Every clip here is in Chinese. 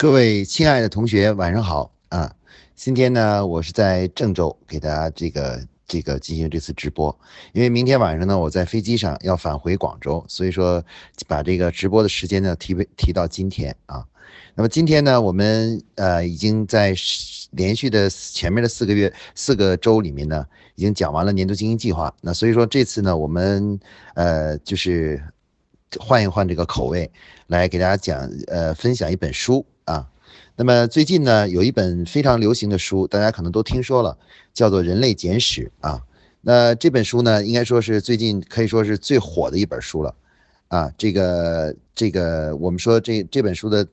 各位亲爱的同学，晚上好啊！今天呢，我是在郑州给大家这个这个进行这次直播，因为明天晚上呢，我在飞机上要返回广州，所以说把这个直播的时间呢提提到今天啊。那么今天呢，我们呃已经在连续的前面的四个月四个周里面呢，已经讲完了年度经营计划。那所以说这次呢，我们呃就是换一换这个口味，来给大家讲呃分享一本书。啊，那么最近呢，有一本非常流行的书，大家可能都听说了，叫做《人类简史》啊。那这本书呢，应该说是最近可以说是最火的一本书了。啊，这个这个，我们说这这本书的，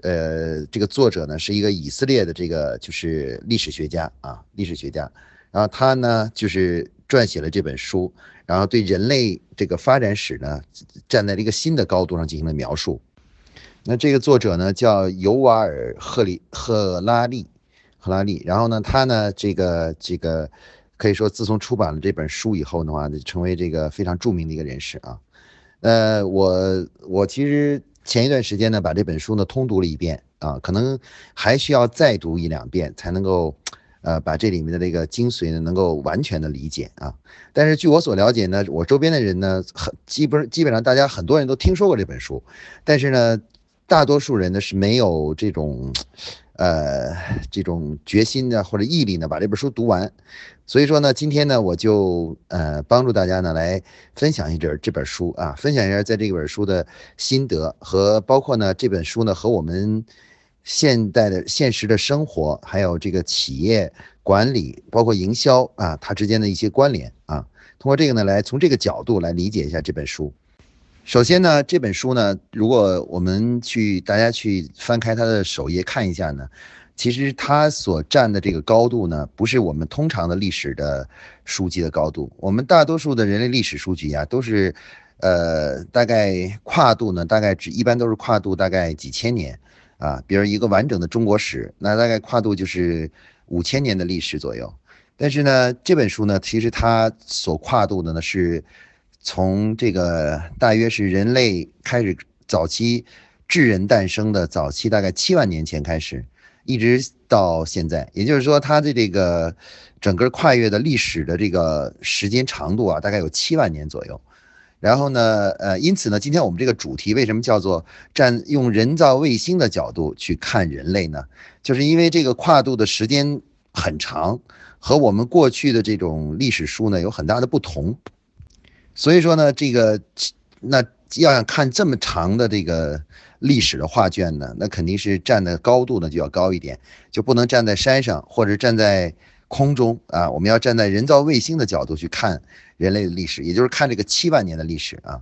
呃，这个作者呢是一个以色列的这个就是历史学家啊，历史学家。然后他呢就是撰写了这本书，然后对人类这个发展史呢，站在了一个新的高度上进行了描述。那这个作者呢叫尤瓦尔·赫里赫拉利，赫拉利。然后呢，他呢这个这个可以说自从出版了这本书以后的话，成为这个非常著名的一个人士啊。呃，我我其实前一段时间呢把这本书呢通读了一遍啊，可能还需要再读一两遍才能够呃把这里面的这个精髓呢能够完全的理解啊。但是据我所了解呢，我周边的人呢很基本基本上大家很多人都听说过这本书，但是呢。大多数人呢是没有这种，呃，这种决心呢或者毅力呢把这本书读完，所以说呢，今天呢我就呃帮助大家呢来分享一点这本书啊，分享一下在这本书的心得和包括呢这本书呢和我们现代的现实的生活还有这个企业管理包括营销啊它之间的一些关联啊，通过这个呢来从这个角度来理解一下这本书。首先呢，这本书呢，如果我们去大家去翻开它的首页看一下呢，其实它所占的这个高度呢，不是我们通常的历史的书籍的高度。我们大多数的人类历史书籍啊，都是，呃，大概跨度呢，大概只一般都是跨度大概几千年啊。比如一个完整的中国史，那大概跨度就是五千年的历史左右。但是呢，这本书呢，其实它所跨度的呢是。从这个大约是人类开始早期智人诞生的早期，大概七万年前开始，一直到现在，也就是说，它的这个整个跨越的历史的这个时间长度啊，大概有七万年左右。然后呢，呃，因此呢，今天我们这个主题为什么叫做站用人造卫星的角度去看人类呢？就是因为这个跨度的时间很长，和我们过去的这种历史书呢有很大的不同。所以说呢，这个那要想看这么长的这个历史的画卷呢，那肯定是站的高度呢就要高一点，就不能站在山上或者站在空中啊，我们要站在人造卫星的角度去看人类的历史，也就是看这个七万年的历史啊。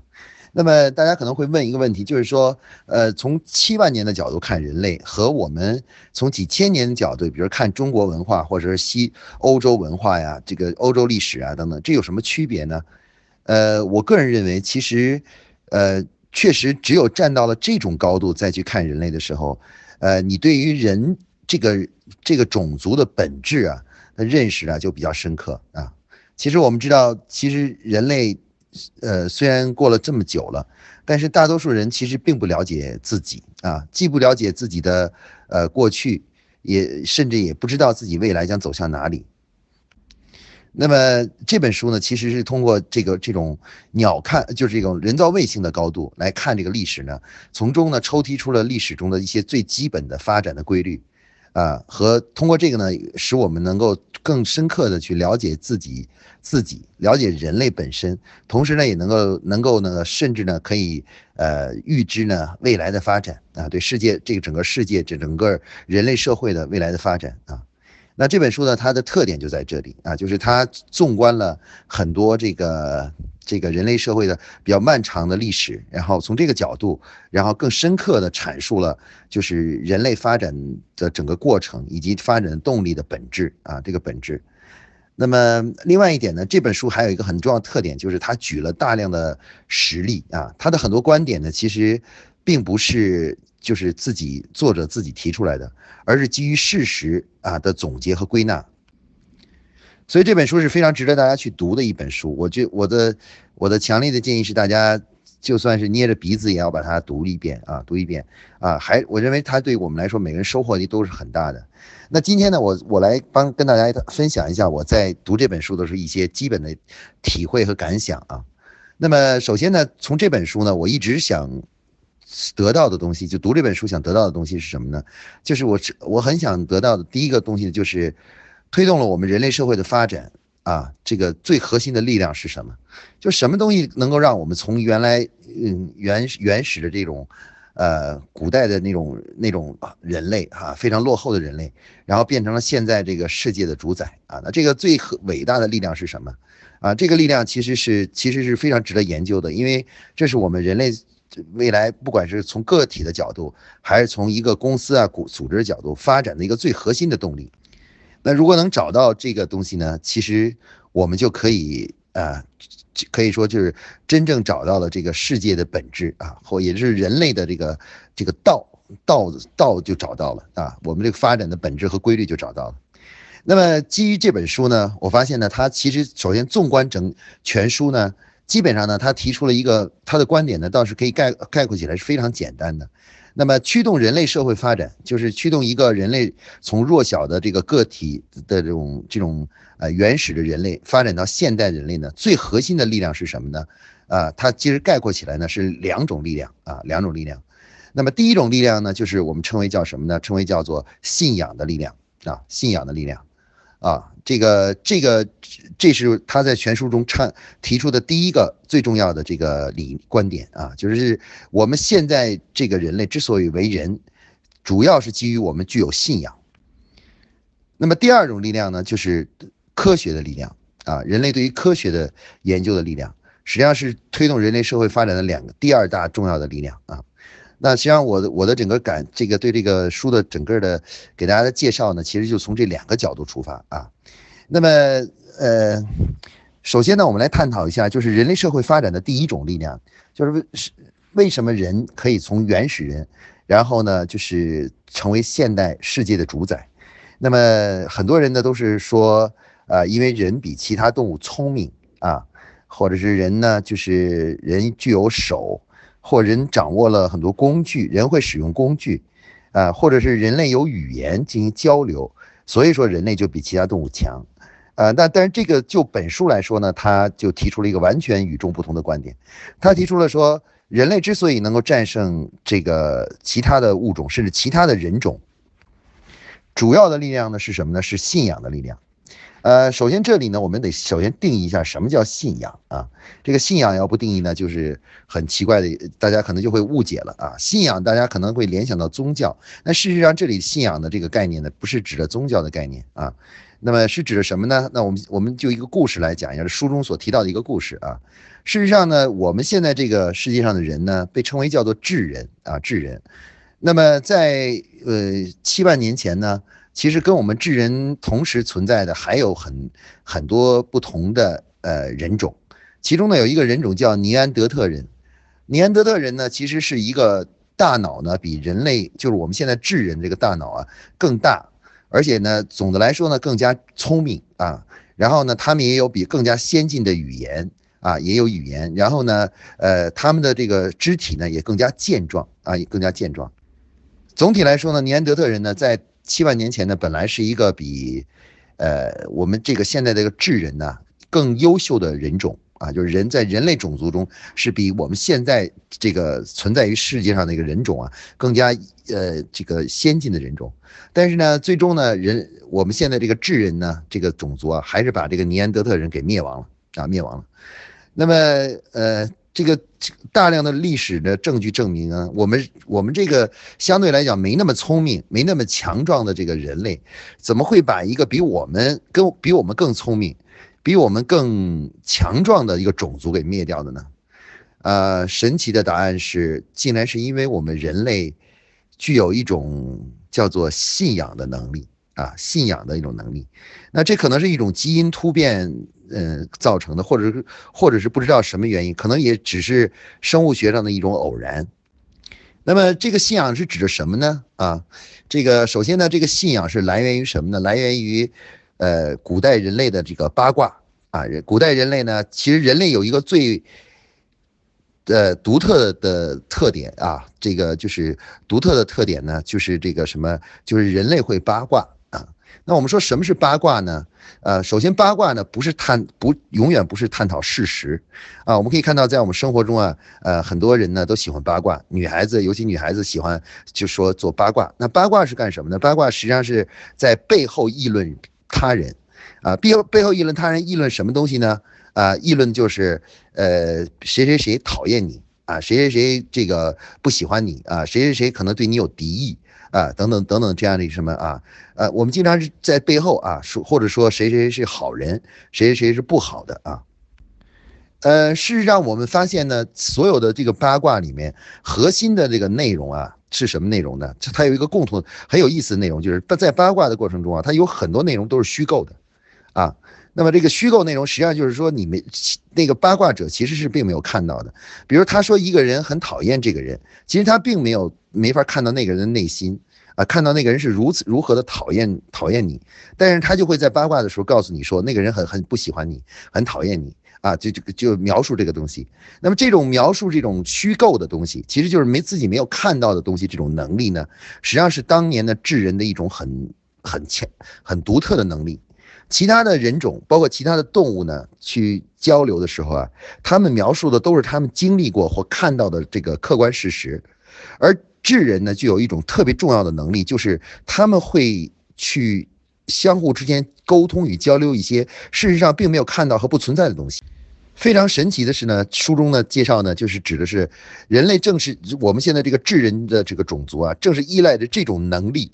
那么大家可能会问一个问题，就是说，呃，从七万年的角度看人类，和我们从几千年的角度，比如看中国文化或者是西欧洲文化呀，这个欧洲历史啊等等，这有什么区别呢？呃，我个人认为，其实，呃，确实只有站到了这种高度再去看人类的时候，呃，你对于人这个这个种族的本质啊，的认识啊就比较深刻啊。其实我们知道，其实人类，呃，虽然过了这么久了，但是大多数人其实并不了解自己啊，既不了解自己的呃过去，也甚至也不知道自己未来将走向哪里。那么这本书呢，其实是通过这个这种鸟看，就是这种人造卫星的高度来看这个历史呢，从中呢抽提出了历史中的一些最基本的发展的规律，啊，和通过这个呢，使我们能够更深刻的去了解自己，自己了解人类本身，同时呢，也能够能够呢，甚至呢，可以呃预知呢未来的发展啊，对世界这个整个世界这整个人类社会的未来的发展啊。那这本书呢，它的特点就在这里啊，就是它纵观了很多这个这个人类社会的比较漫长的历史，然后从这个角度，然后更深刻的阐述了就是人类发展的整个过程以及发展的动力的本质啊，这个本质。那么另外一点呢，这本书还有一个很重要特点，就是它举了大量的实例啊，它的很多观点呢，其实并不是。就是自己作者自己提出来的，而是基于事实啊的总结和归纳，所以这本书是非常值得大家去读的一本书。我觉我的我的强烈的建议是，大家就算是捏着鼻子也要把它读一遍啊，读一遍啊，还我认为它对我们来说每个人收获力都是很大的。那今天呢，我我来帮跟大家分享一下我在读这本书的时候一些基本的体会和感想啊。那么首先呢，从这本书呢，我一直想得到的东西，就读这本书想得到的东西是什么呢？就是我我很想得到的第一个东西就是推动了我们人类社会的发展。啊，这个最核心的力量是什么？就什么东西能够让我们从原来嗯原原始的这种，呃古代的那种那种人类哈非常落后的人类，然后变成了现在这个世界的主宰啊？那这个最伟大的力量是什么？啊，这个力量其实是其实是非常值得研究的，因为这是我们人类未来不管是从个体的角度，还是从一个公司啊组组织角度发展的一个最核心的动力。那如果能找到这个东西呢？其实我们就可以啊，可以说就是真正找到了这个世界的本质啊，或也就是人类的这个这个道道道就找到了啊，我们这个发展的本质和规律就找到了。那么基于这本书呢，我发现呢，它其实首先纵观整全书呢，基本上呢，他提出了一个他的观点呢，倒是可以概概括起来是非常简单的。那么驱动人类社会发展，就是驱动一个人类从弱小的这个个体的这种这种呃原始的人类发展到现代人类呢，最核心的力量是什么呢？啊，它其实概括起来呢是两种力量啊，两种力量。那么第一种力量呢，就是我们称为叫什么呢？称为叫做信仰的力量啊，信仰的力量。啊，这个这个，这是他在全书中倡提出的第一个最重要的这个理观点啊，就是我们现在这个人类之所以为人，主要是基于我们具有信仰。那么第二种力量呢，就是科学的力量啊，人类对于科学的研究的力量，实际上是推动人类社会发展的两个第二大重要的力量啊。那实际上，我的我的整个感，这个对这个书的整个的给大家的介绍呢，其实就从这两个角度出发啊。那么，呃，首先呢，我们来探讨一下，就是人类社会发展的第一种力量，就是为是为什么人可以从原始人，然后呢，就是成为现代世界的主宰。那么很多人呢都是说，呃，因为人比其他动物聪明啊，或者是人呢，就是人具有手。或人掌握了很多工具，人会使用工具，啊，或者是人类有语言进行交流，所以说人类就比其他动物强，啊，那但是这个就本书来说呢，他就提出了一个完全与众不同的观点，他提出了说，人类之所以能够战胜这个其他的物种，甚至其他的人种，主要的力量呢是什么呢？是信仰的力量。呃，首先这里呢，我们得首先定义一下什么叫信仰啊？这个信仰要不定义呢，就是很奇怪的，大家可能就会误解了啊。信仰大家可能会联想到宗教，那事实上这里信仰的这个概念呢，不是指的宗教的概念啊，那么是指的什么呢？那我们我们就一个故事来讲一下，书中所提到的一个故事啊。事实上呢，我们现在这个世界上的人呢，被称为叫做智人啊，智人。那么在呃七万年前呢？其实跟我们智人同时存在的还有很很多不同的呃人种，其中呢有一个人种叫尼安德特人，尼安德特人呢其实是一个大脑呢比人类就是我们现在智人这个大脑啊更大，而且呢总的来说呢更加聪明啊，然后呢他们也有比更加先进的语言啊也有语言，然后呢呃他们的这个肢体呢也更加健壮啊也更加健壮，总体来说呢尼安德特人呢在七万年前呢，本来是一个比，呃，我们这个现在这个智人呢更优秀的人种啊，就是人在人类种族中是比我们现在这个存在于世界上的一个人种啊更加呃这个先进的人种。但是呢，最终呢，人我们现在这个智人呢这个种族啊，还是把这个尼安德特人给灭亡了啊，灭亡了。那么呃。这个大量的历史的证据证明啊，我们我们这个相对来讲没那么聪明、没那么强壮的这个人类，怎么会把一个比我们更比我们更聪明、比我们更强壮的一个种族给灭掉的呢？呃，神奇的答案是，竟然是因为我们人类具有一种叫做信仰的能力啊，信仰的一种能力。那这可能是一种基因突变。嗯，造成的，或者是，或者是不知道什么原因，可能也只是生物学上的一种偶然。那么，这个信仰是指的什么呢？啊，这个首先呢，这个信仰是来源于什么呢？来源于，呃，古代人类的这个八卦啊。古代人类呢，其实人类有一个最呃独特的特点啊，这个就是独特的特点呢，就是这个什么，就是人类会八卦。那我们说什么是八卦呢？呃，首先八卦呢不是探不永远不是探讨事实啊。我们可以看到，在我们生活中啊，呃，很多人呢都喜欢八卦，女孩子尤其女孩子喜欢就说做八卦。那八卦是干什么呢？八卦实际上是在背后议论他人啊，背后背后议论他人，议论什么东西呢？啊，议论就是呃谁谁谁讨厌你啊，谁谁谁这个不喜欢你啊，谁谁谁可能对你有敌意。啊，等等等等，这样的什么啊？呃，我们经常是在背后啊说，或者说谁谁是好人，谁谁谁是不好的啊。呃，事实上我们发现呢，所有的这个八卦里面核心的这个内容啊，是什么内容呢？它有一个共同很有意思的内容，就是在八卦的过程中啊，它有很多内容都是虚构的啊。那么这个虚构内容实际上就是说，你们那个八卦者其实是并没有看到的。比如他说一个人很讨厌这个人，其实他并没有没法看到那个人的内心啊，看到那个人是如此如何的讨厌讨厌你，但是他就会在八卦的时候告诉你说，那个人很很不喜欢你，很讨厌你啊，就就就描述这个东西。那么这种描述这种虚构的东西，其实就是没自己没有看到的东西，这种能力呢，实际上是当年的智人的一种很很强很独特的能力。其他的人种，包括其他的动物呢，去交流的时候啊，他们描述的都是他们经历过或看到的这个客观事实，而智人呢，就有一种特别重要的能力，就是他们会去相互之间沟通与交流一些事实上并没有看到和不存在的东西。非常神奇的是呢，书中呢介绍呢，就是指的是人类正是我们现在这个智人的这个种族啊，正是依赖着这种能力。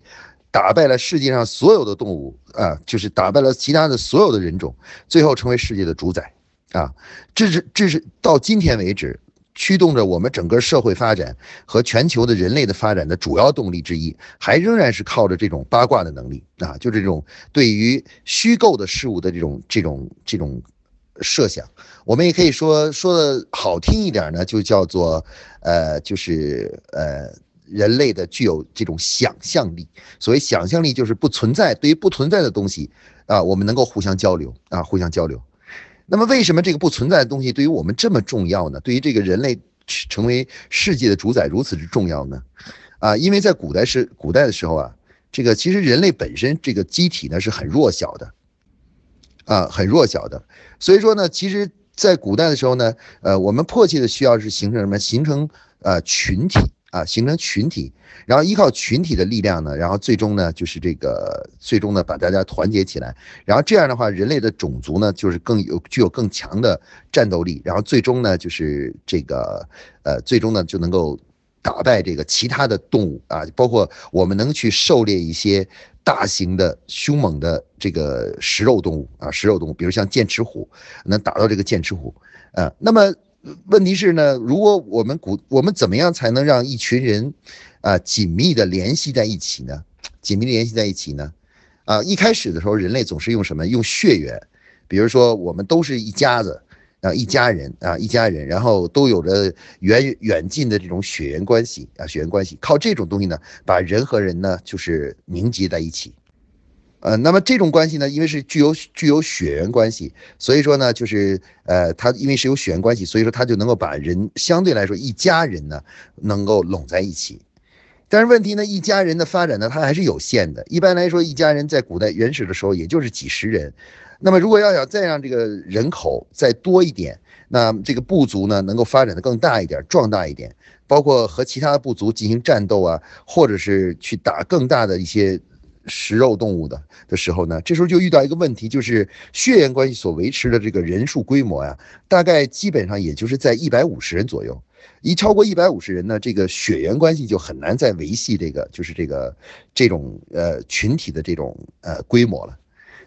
打败了世界上所有的动物啊，就是打败了其他的所有的人种，最后成为世界的主宰啊！这是这是到今天为止驱动着我们整个社会发展和全球的人类的发展的主要动力之一，还仍然是靠着这种八卦的能力啊，就这种对于虚构的事物的这种这种这种设想。我们也可以说说的好听一点呢，就叫做呃，就是呃。人类的具有这种想象力，所谓想象力就是不存在，对于不存在的东西啊，我们能够互相交流啊，互相交流。那么为什么这个不存在的东西对于我们这么重要呢？对于这个人类成为世界的主宰如此之重要呢？啊，因为在古代是古代的时候啊，这个其实人类本身这个机体呢是很弱小的，啊，很弱小的。所以说呢，其实在古代的时候呢，呃，我们迫切的需要是形成什么？形成呃群体。啊，形成群体，然后依靠群体的力量呢，然后最终呢，就是这个最终呢，把大家团结起来，然后这样的话，人类的种族呢，就是更有具有更强的战斗力，然后最终呢，就是这个呃，最终呢，就能够打败这个其他的动物啊，包括我们能去狩猎一些大型的凶猛的这个食肉动物啊，食肉动物，比如像剑齿虎，能打到这个剑齿虎，呃，那么。问题是呢，如果我们古我们怎么样才能让一群人，啊紧密的联系在一起呢？紧密的联系在一起呢？啊，一开始的时候，人类总是用什么？用血缘，比如说我们都是一家子，啊一家人啊一家人，然后都有着远远近的这种血缘关系啊血缘关系，靠这种东西呢，把人和人呢就是凝结在一起。呃，那么这种关系呢，因为是具有具有血缘关系，所以说呢，就是呃，它因为是有血缘关系，所以说它就能够把人相对来说一家人呢能够拢在一起。但是问题呢，一家人的发展呢，它还是有限的。一般来说，一家人在古代原始的时候也就是几十人。那么如果要想再让这个人口再多一点，那这个部族呢能够发展的更大一点、壮大一点，包括和其他的部族进行战斗啊，或者是去打更大的一些。食肉动物的的时候呢，这时候就遇到一个问题，就是血缘关系所维持的这个人数规模呀，大概基本上也就是在一百五十人左右。一超过一百五十人呢，这个血缘关系就很难再维系这个，就是这个这种呃群体的这种呃规模了。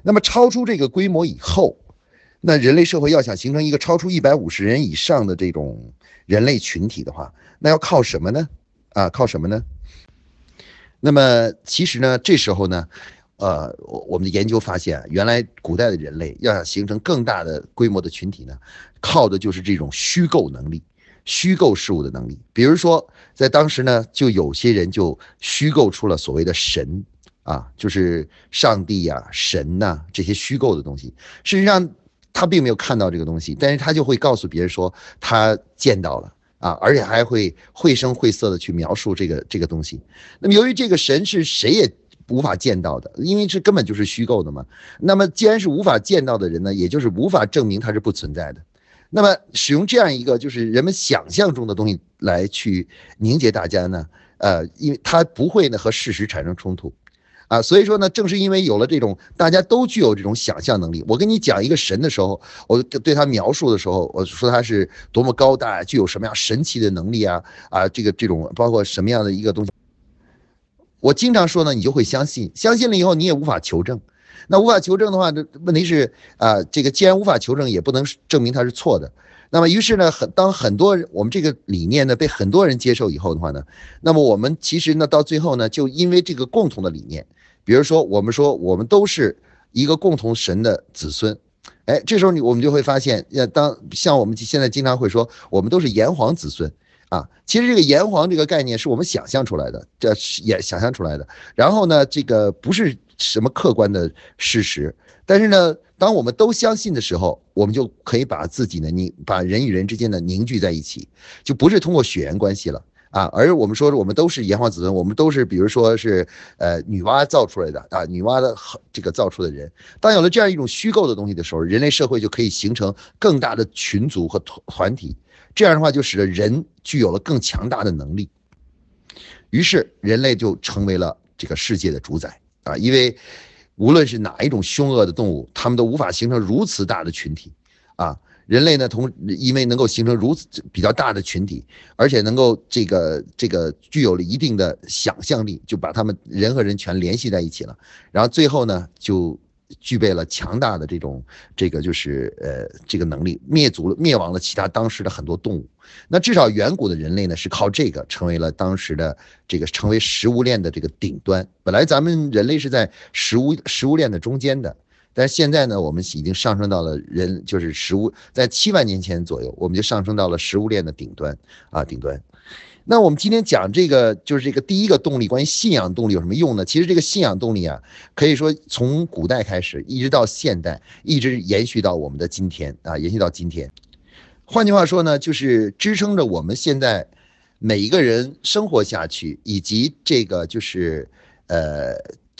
那么超出这个规模以后，那人类社会要想形成一个超出一百五十人以上的这种人类群体的话，那要靠什么呢？啊，靠什么呢？那么其实呢，这时候呢，呃，我们的研究发现，原来古代的人类要想形成更大的规模的群体呢，靠的就是这种虚构能力，虚构事物的能力。比如说，在当时呢，就有些人就虚构出了所谓的神啊，就是上帝呀、神呐这些虚构的东西。事实上，他并没有看到这个东西，但是他就会告诉别人说他见到了。啊，而且还会绘声绘色的去描述这个这个东西。那么由于这个神是谁也无法见到的，因为这根本就是虚构的嘛。那么既然是无法见到的人呢，也就是无法证明它是不存在的。那么使用这样一个就是人们想象中的东西来去凝结大家呢，呃，因为它不会呢和事实产生冲突。啊，所以说呢，正是因为有了这种大家都具有这种想象能力，我跟你讲一个神的时候，我对他描述的时候，我说他是多么高大，具有什么样神奇的能力啊啊，这个这种包括什么样的一个东西，我经常说呢，你就会相信，相信了以后你也无法求证，那无法求证的话，这问题是啊，这个既然无法求证，也不能证明它是错的。那么，于是呢，很当很多我们这个理念呢被很多人接受以后的话呢，那么我们其实呢到最后呢，就因为这个共同的理念。比如说，我们说我们都是一个共同神的子孙，哎，这时候你我们就会发现，要当像我们现在经常会说，我们都是炎黄子孙啊。其实这个炎黄这个概念是我们想象出来的，这也想象出来的。然后呢，这个不是什么客观的事实，但是呢，当我们都相信的时候，我们就可以把自己呢，你把人与人之间的凝聚在一起，就不是通过血缘关系了。啊，而我们说我们都是炎黄子孙，我们都是，比如说是，呃，女娲造出来的啊，女娲的这个造出的人。当有了这样一种虚构的东西的时候，人类社会就可以形成更大的群族和团团体，这样的话就使得人具有了更强大的能力。于是人类就成为了这个世界的主宰啊，因为无论是哪一种凶恶的动物，他们都无法形成如此大的群体啊。人类呢，同因为能够形成如此比较大的群体，而且能够这个这个具有了一定的想象力，就把他们人和人全联系在一起了。然后最后呢，就具备了强大的这种这个就是呃这个能力，灭族了灭亡了其他当时的很多动物。那至少远古的人类呢，是靠这个成为了当时的这个成为食物链的这个顶端。本来咱们人类是在食物食物链的中间的。但是现在呢，我们已经上升到了人，就是食物，在七万年前左右，我们就上升到了食物链的顶端啊，顶端。那我们今天讲这个，就是这个第一个动力，关于信仰动力有什么用呢？其实这个信仰动力啊，可以说从古代开始，一直到现代，一直延续到我们的今天啊，延续到今天。换句话说呢，就是支撑着我们现在每一个人生活下去，以及这个就是呃。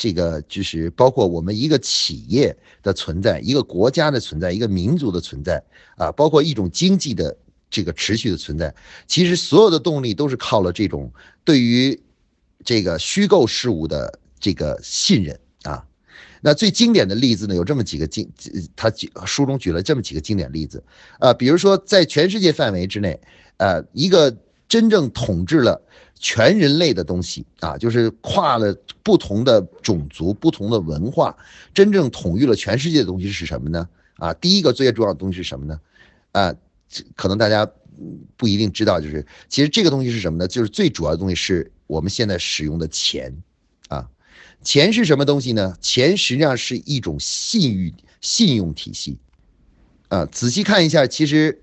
这个就是包括我们一个企业的存在，一个国家的存在，一个民族的存在啊，包括一种经济的这个持续的存在。其实所有的动力都是靠了这种对于这个虚构事物的这个信任啊。那最经典的例子呢，有这么几个经，他举书中举了这么几个经典例子啊，比如说在全世界范围之内，呃，一个真正统治了。全人类的东西啊，就是跨了不同的种族、不同的文化，真正统御了全世界的东西是什么呢？啊，第一个最重要的东西是什么呢？啊，可能大家不一定知道，就是其实这个东西是什么呢？就是最主要的东西是我们现在使用的钱啊。钱是什么东西呢？钱实际上是一种信誉、信用体系啊。仔细看一下，其实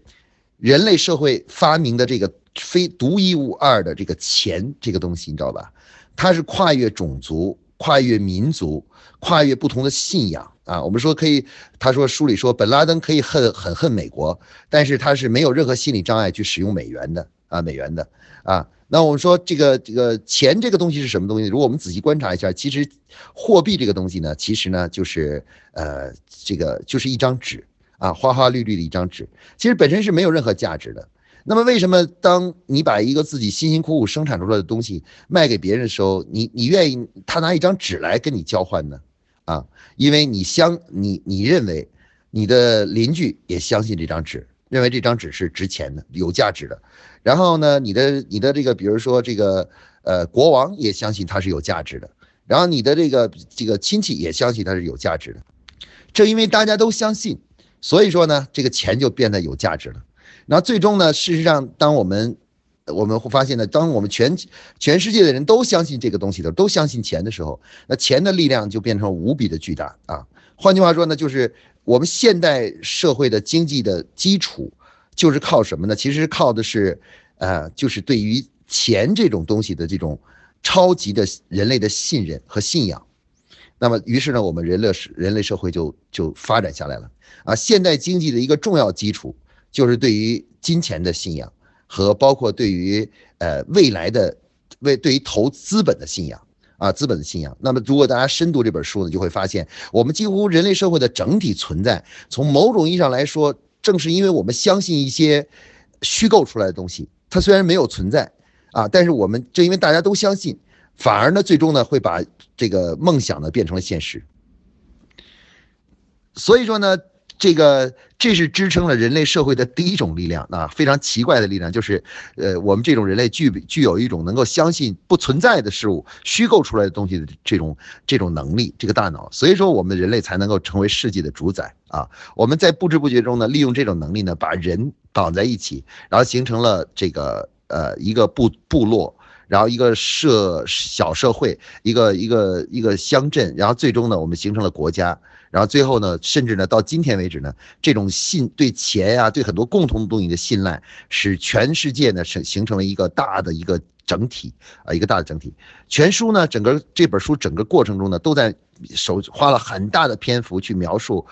人类社会发明的这个。非独一无二的这个钱这个东西，你知道吧？它是跨越种族、跨越民族、跨越不同的信仰啊。我们说可以，他说书里说，本拉登可以恨很恨美国，但是他是没有任何心理障碍去使用美元的啊，美元的啊。那我们说这个这个钱这个东西是什么东西？如果我们仔细观察一下，其实货币这个东西呢，其实呢就是呃这个就是一张纸啊，花花绿绿的一张纸，其实本身是没有任何价值的。那么为什么当你把一个自己辛辛苦苦生产出来的东西卖给别人的时候，你你愿意他拿一张纸来跟你交换呢？啊，因为你相你你认为你的邻居也相信这张纸，认为这张纸是值钱的、有价值的。然后呢，你的你的这个，比如说这个呃国王也相信它是有价值的。然后你的这个这个亲戚也相信它是有价值的。正因为大家都相信，所以说呢，这个钱就变得有价值了。那最终呢？事实上，当我们我们会发现呢，当我们全全世界的人都相信这个东西的，都相信钱的时候，那钱的力量就变成无比的巨大啊。换句话说呢，就是我们现代社会的经济的基础就是靠什么呢？其实靠的是，呃，就是对于钱这种东西的这种超级的人类的信任和信仰。那么，于是呢，我们人类社人类社会就就发展下来了啊。现代经济的一个重要基础。就是对于金钱的信仰和包括对于呃未来的为对于投资本的信仰啊，资本的信仰。那么如果大家深读这本书呢，就会发现我们几乎人类社会的整体存在，从某种意义上来说，正是因为我们相信一些虚构出来的东西，它虽然没有存在啊，但是我们正因为大家都相信，反而呢最终呢会把这个梦想呢变成了现实。所以说呢。这个这是支撑了人类社会的第一种力量啊，非常奇怪的力量，就是呃，我们这种人类具具有一种能够相信不存在的事物、虚构出来的东西的这种这种能力，这个大脑。所以说，我们人类才能够成为世界的主宰啊！我们在不知不觉中呢，利用这种能力呢，把人绑在一起，然后形成了这个呃一个部部落，然后一个社小社会，一个一个一个乡镇，然后最终呢，我们形成了国家。然后最后呢，甚至呢，到今天为止呢，这种信对钱呀，对很多共同东西的信赖，使全世界呢是形成了一个大的一个整体啊，一个大的整体。全书呢，整个这本书整个过程中呢，都在手花了很大的篇幅去描述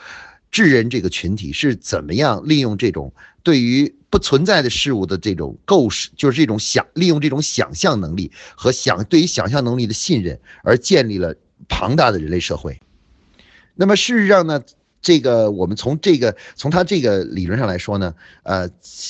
智人这个群体是怎么样利用这种对于不存在的事物的这种构思，就是这种想利用这种想象能力和想对于想象能力的信任，而建立了庞大的人类社会。那么事实上呢，这个我们从这个从他这个理论上来说呢，呃，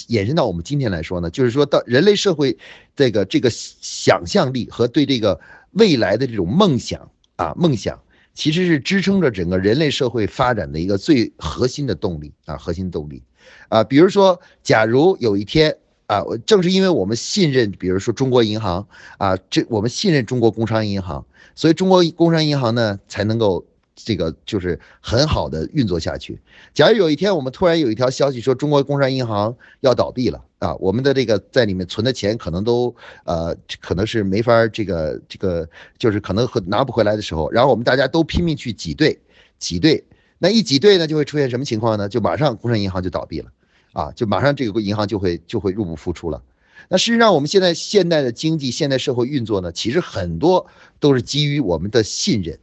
延伸到我们今天来说呢，就是说到人类社会这个这个想象力和对这个未来的这种梦想啊，梦想其实是支撑着整个人类社会发展的一个最核心的动力啊，核心动力啊。比如说，假如有一天啊，正是因为我们信任，比如说中国银行啊，这我们信任中国工商银行，所以中国工商银行呢才能够。这个就是很好的运作下去。假如有一天我们突然有一条消息说中国工商银行要倒闭了啊，我们的这个在里面存的钱可能都呃可能是没法这个这个就是可能拿不回来的时候，然后我们大家都拼命去挤兑挤兑，那一挤兑呢就会出现什么情况呢？就马上工商银行就倒闭了啊，就马上这个银行就会就会入不敷出了。那事实上我们现在现代的经济现代社会运作呢，其实很多都是基于我们的信任。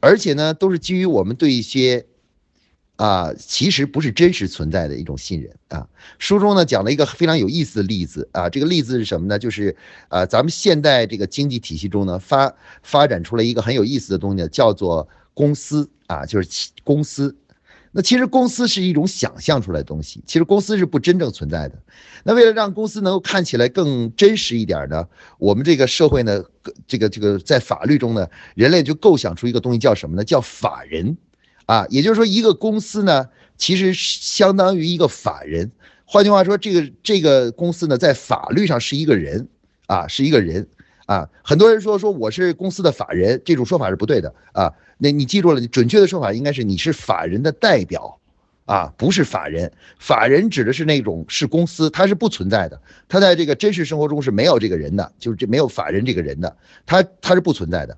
而且呢，都是基于我们对一些，啊，其实不是真实存在的一种信任啊。书中呢讲了一个非常有意思的例子啊，这个例子是什么呢？就是啊，咱们现代这个经济体系中呢发发展出了一个很有意思的东西，叫做公司啊，就是公司。那其实公司是一种想象出来的东西，其实公司是不真正存在的。那为了让公司能够看起来更真实一点呢，我们这个社会呢，这个这个在法律中呢，人类就构想出一个东西叫什么呢？叫法人，啊，也就是说一个公司呢，其实相当于一个法人。换句话说，这个这个公司呢，在法律上是一个人，啊，是一个人，啊，很多人说说我是公司的法人，这种说法是不对的，啊。那你记住了，准确的说法应该是你是法人的代表，啊，不是法人。法人指的是那种是公司，它是不存在的，它在这个真实生活中是没有这个人的，就是这没有法人这个人的，它它是不存在的。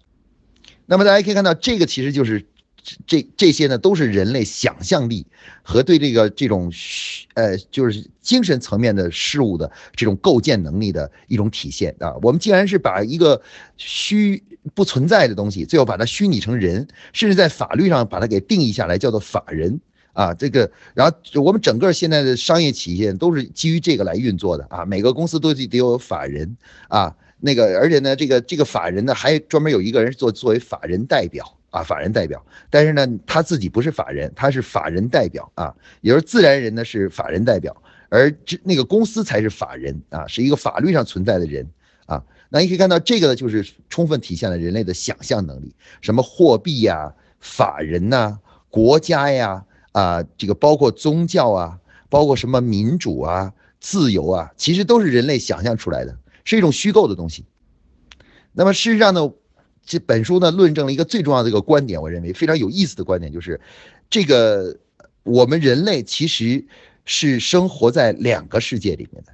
那么大家可以看到，这个其实就是。这这些呢，都是人类想象力和对这个这种虚呃，就是精神层面的事物的这种构建能力的一种体现啊。我们既然是把一个虚不存在的东西，最后把它虚拟成人，甚至在法律上把它给定义下来，叫做法人啊。这个，然后我们整个现在的商业企业都是基于这个来运作的啊。每个公司都得有法人啊，那个，而且呢，这个这个法人呢，还专门有一个人做作为法人代表。啊，法人代表，但是呢，他自己不是法人，他是法人代表啊。也就是自然人呢是法人代表，而这那个公司才是法人啊，是一个法律上存在的人啊。那你可以看到这个呢，就是充分体现了人类的想象能力，什么货币呀、法人呐、国家呀啊，这个包括宗教啊，包括什么民主啊、自由啊，其实都是人类想象出来的，是一种虚构的东西。那么事实上呢？这本书呢，论证了一个最重要的一个观点，我认为非常有意思的观点，就是这个我们人类其实是生活在两个世界里面的。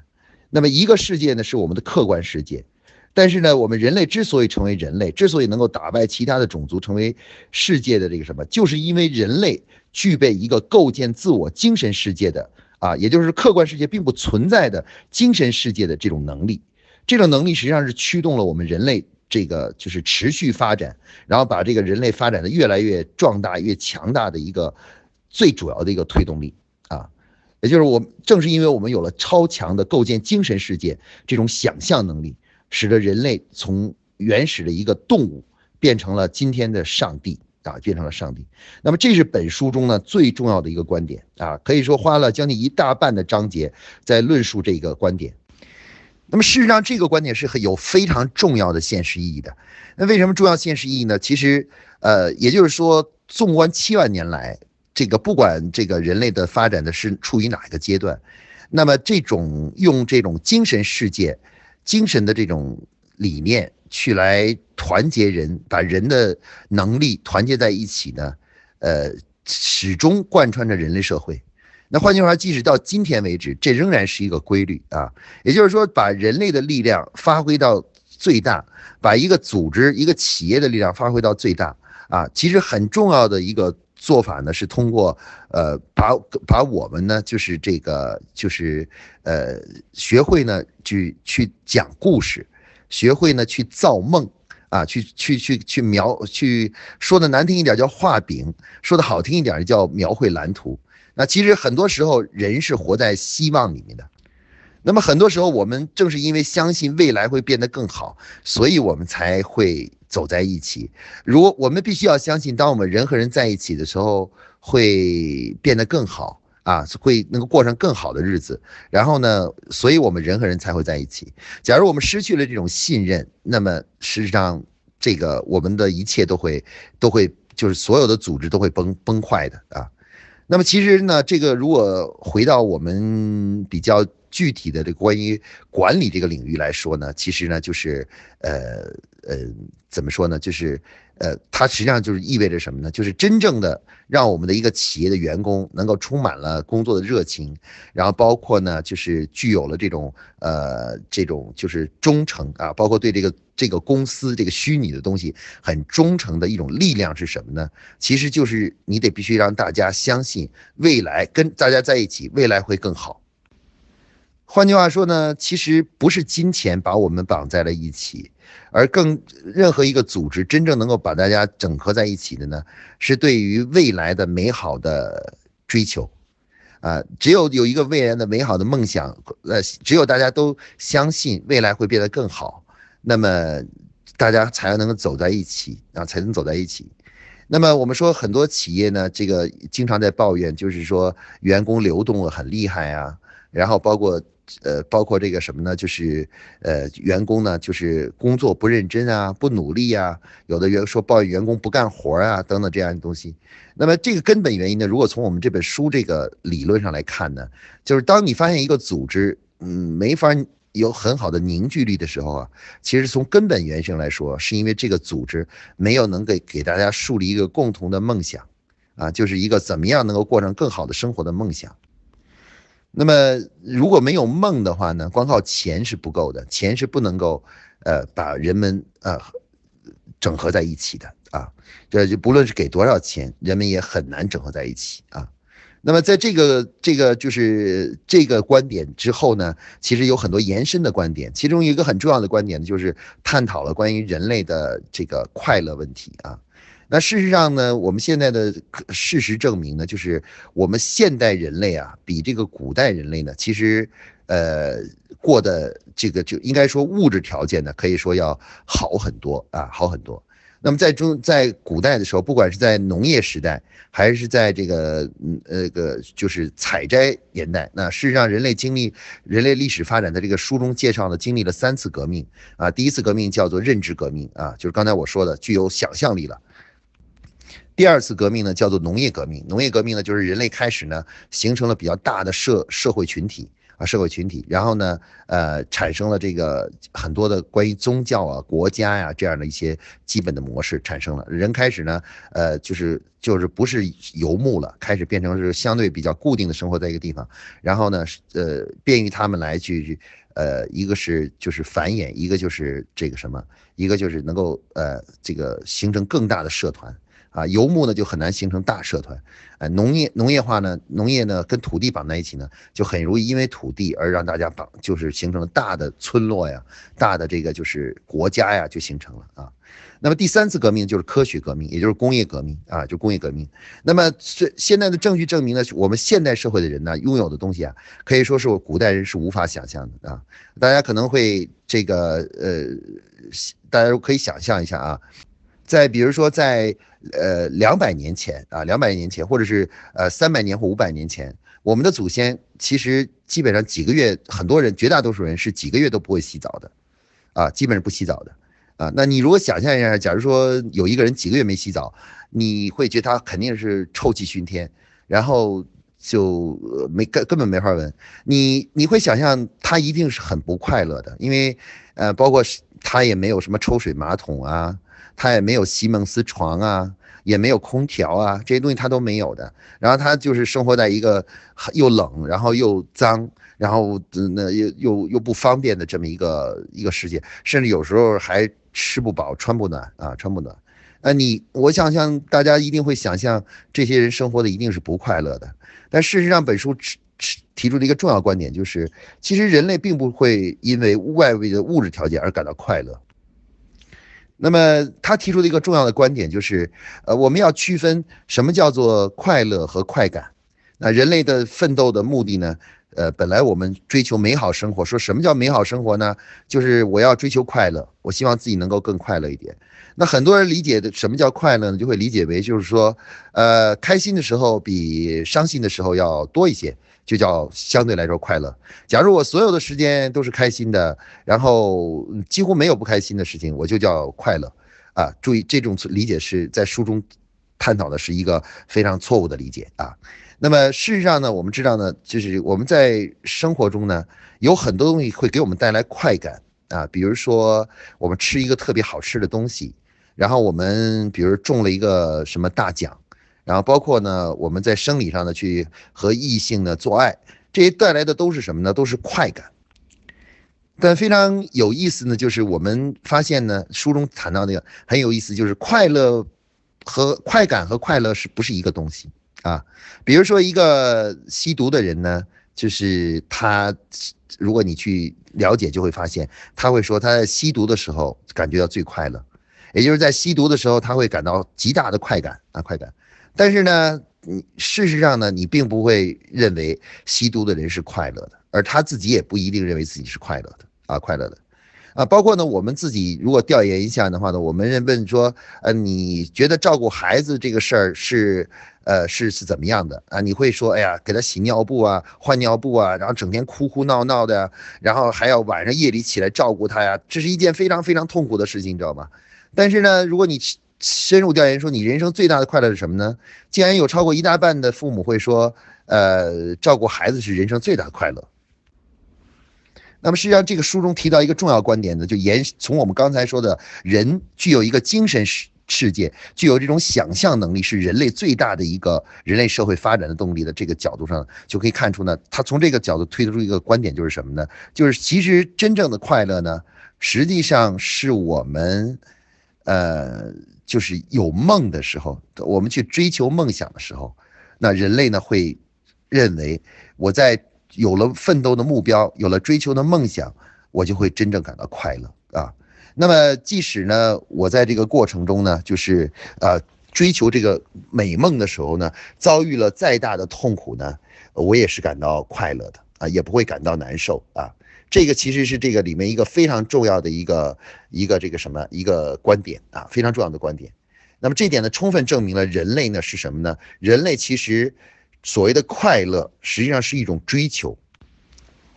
那么一个世界呢，是我们的客观世界，但是呢，我们人类之所以成为人类，之所以能够打败其他的种族，成为世界的这个什么，就是因为人类具备一个构建自我精神世界的啊，也就是客观世界并不存在的精神世界的这种能力。这种能力实际上是驱动了我们人类。这个就是持续发展，然后把这个人类发展的越来越壮大、越强大的一个最主要的一个推动力啊。也就是我正是因为我们有了超强的构建精神世界这种想象能力，使得人类从原始的一个动物变成了今天的上帝啊，变成了上帝。那么这是本书中呢最重要的一个观点啊，可以说花了将近一大半的章节在论述这个观点。那么事实上，这个观点是很有非常重要的现实意义的。那为什么重要现实意义呢？其实，呃，也就是说，纵观七万年来，这个不管这个人类的发展的是处于哪一个阶段，那么这种用这种精神世界、精神的这种理念去来团结人，把人的能力团结在一起呢，呃，始终贯穿着人类社会。那换句话说，即使到今天为止，这仍然是一个规律啊。也就是说，把人类的力量发挥到最大，把一个组织、一个企业的力量发挥到最大啊。其实很重要的一个做法呢，是通过呃，把把我们呢，就是这个，就是呃，学会呢，去去讲故事，学会呢去造梦啊，去去去去描，去说的难听一点叫画饼，说的好听一点叫描绘蓝图。那其实很多时候，人是活在希望里面的。那么很多时候，我们正是因为相信未来会变得更好，所以我们才会走在一起。如果我们必须要相信，当我们人和人在一起的时候，会变得更好啊，会能够过上更好的日子。然后呢，所以我们人和人才会在一起。假如我们失去了这种信任，那么事实上，这个我们的一切都会都会就是所有的组织都会崩崩坏的啊。那么其实呢，这个如果回到我们比较具体的这个关于管理这个领域来说呢，其实呢就是，呃呃，怎么说呢？就是，呃，它实际上就是意味着什么呢？就是真正的让我们的一个企业的员工能够充满了工作的热情，然后包括呢，就是具有了这种，呃，这种就是忠诚啊，包括对这个。这个公司这个虚拟的东西很忠诚的一种力量是什么呢？其实就是你得必须让大家相信未来跟大家在一起，未来会更好。换句话说呢，其实不是金钱把我们绑在了一起，而更任何一个组织真正能够把大家整合在一起的呢，是对于未来的美好的追求。啊，只有有一个未来的美好的梦想，呃，只有大家都相信未来会变得更好。那么大家才能够走在一起啊，才能走在一起。那么我们说很多企业呢，这个经常在抱怨，就是说员工流动了很厉害啊，然后包括呃包括这个什么呢，就是呃员工呢就是工作不认真啊，不努力啊，有的员说抱怨员工不干活啊等等这样的东西。那么这个根本原因呢，如果从我们这本书这个理论上来看呢，就是当你发现一个组织嗯没法。有很好的凝聚力的时候啊，其实从根本原因来说，是因为这个组织没有能给给大家树立一个共同的梦想，啊，就是一个怎么样能够过上更好的生活的梦想。那么如果没有梦的话呢，光靠钱是不够的，钱是不能够呃把人们呃整合在一起的啊，这就不论是给多少钱，人们也很难整合在一起啊。那么，在这个这个就是这个观点之后呢，其实有很多延伸的观点，其中一个很重要的观点呢，就是探讨了关于人类的这个快乐问题啊。那事实上呢，我们现在的事实证明呢，就是我们现代人类啊，比这个古代人类呢，其实呃过的这个就应该说物质条件呢，可以说要好很多啊，好很多。那么在中在古代的时候，不管是在农业时代，还是在这个嗯呃个就是采摘年代，那事实上人类经历人类历史发展的这个书中介绍呢，经历了三次革命啊。第一次革命叫做认知革命啊，就是刚才我说的具有想象力了。第二次革命呢叫做农业革命，农业革命呢就是人类开始呢形成了比较大的社社会群体。啊，社会群体，然后呢，呃，产生了这个很多的关于宗教啊、国家呀这样的一些基本的模式产生了，人开始呢，呃，就是就是不是游牧了，开始变成是相对比较固定的生活在一个地方，然后呢，呃，便于他们来去，呃，一个是就是繁衍，一个就是这个什么，一个就是能够呃这个形成更大的社团。啊，游牧呢就很难形成大社团，哎，农业农业化呢，农业呢跟土地绑在一起呢，就很容易因为土地而让大家绑，就是形成了大的村落呀，大的这个就是国家呀，就形成了啊。那么第三次革命就是科学革命，也就是工业革命啊，就工业革命。那么现现在的证据证明呢，我们现代社会的人呢，拥有的东西啊，可以说是我古代人是无法想象的啊。大家可能会这个呃，大家都可以想象一下啊，在比如说在呃两百年前啊，两百年前，或者是呃三百年或五百年前，我们的祖先其实基本上几个月，很多人绝大多数人是几个月都不会洗澡的，啊，基本上不洗澡的。啊，那你如果想象一下，假如说有一个人几个月没洗澡，你会觉得他肯定是臭气熏天，然后就没根根本没法闻。你你会想象他一定是很不快乐的，因为呃，包括他也没有什么抽水马桶啊，他也没有席梦思床啊，也没有空调啊，这些东西他都没有的。然后他就是生活在一个又冷，然后又脏。然后那又又又不方便的这么一个一个世界，甚至有时候还吃不饱穿不暖啊，穿不暖。那你我想象大家一定会想象这些人生活的一定是不快乐的。但事实上，本书提提出的一个重要观点就是，其实人类并不会因为外围的物质条件而感到快乐。那么他提出的一个重要的观点就是，呃，我们要区分什么叫做快乐和快感。那人类的奋斗的目的呢？呃，本来我们追求美好生活，说什么叫美好生活呢？就是我要追求快乐，我希望自己能够更快乐一点。那很多人理解的什么叫快乐呢？就会理解为就是说，呃，开心的时候比伤心的时候要多一些，就叫相对来说快乐。假如我所有的时间都是开心的，然后几乎没有不开心的事情，我就叫快乐。啊，注意这种理解是在书中探讨的是一个非常错误的理解啊。那么事实上呢，我们知道呢，就是我们在生活中呢，有很多东西会给我们带来快感啊，比如说我们吃一个特别好吃的东西，然后我们比如中了一个什么大奖，然后包括呢，我们在生理上呢去和异性呢做爱，这些带来的都是什么呢？都是快感。但非常有意思呢，就是我们发现呢，书中谈到那个很有意思，就是快乐和快感和快乐是不是一个东西？啊，比如说一个吸毒的人呢，就是他，如果你去了解，就会发现他会说他在吸毒的时候感觉到最快乐，也就是在吸毒的时候他会感到极大的快感啊快感。但是呢，你事实上呢，你并不会认为吸毒的人是快乐的，而他自己也不一定认为自己是快乐的啊快乐的。啊，包括呢，我们自己如果调研一下的话呢，我们认问说，呃，你觉得照顾孩子这个事儿是，呃，是是怎么样的啊？你会说，哎呀，给他洗尿布啊，换尿布啊，然后整天哭哭闹闹的，然后还要晚上夜里起来照顾他呀，这是一件非常非常痛苦的事情，你知道吗？但是呢，如果你深入调研说，你人生最大的快乐是什么呢？竟然有超过一大半的父母会说，呃，照顾孩子是人生最大的快乐。那么实际上，这个书中提到一个重要观点呢，就延从我们刚才说的，人具有一个精神世世界，具有这种想象能力，是人类最大的一个人类社会发展的动力的这个角度上，就可以看出呢，他从这个角度推出一个观点，就是什么呢？就是其实真正的快乐呢，实际上是我们，呃，就是有梦的时候，我们去追求梦想的时候，那人类呢会认为我在。有了奋斗的目标，有了追求的梦想，我就会真正感到快乐啊。那么，即使呢，我在这个过程中呢，就是呃追求这个美梦的时候呢，遭遇了再大的痛苦呢，我也是感到快乐的啊，也不会感到难受啊。这个其实是这个里面一个非常重要的一个一个这个什么一个观点啊，非常重要的观点。那么这点呢，充分证明了人类呢是什么呢？人类其实。所谓的快乐，实际上是一种追求。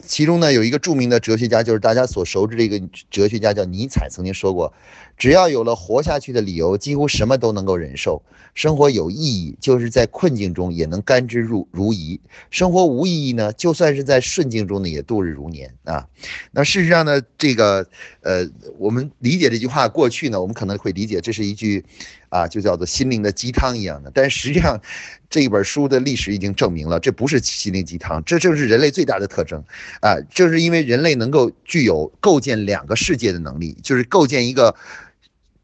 其中呢，有一个著名的哲学家，就是大家所熟知的一个哲学家，叫尼采，曾经说过：“只要有了活下去的理由，几乎什么都能够忍受。生活有意义，就是在困境中也能甘之如如饴；生活无意义呢，就算是在顺境中呢，也度日如年啊。”那事实上呢，这个呃，我们理解这句话，过去呢，我们可能会理解这是一句啊，就叫做心灵的鸡汤一样的。但实际上，这一本书的历史已经证明了，这不是心灵鸡汤，这正是人类最大的特征啊！正是因为人类能够具有构建两个世界的能力，就是构建一个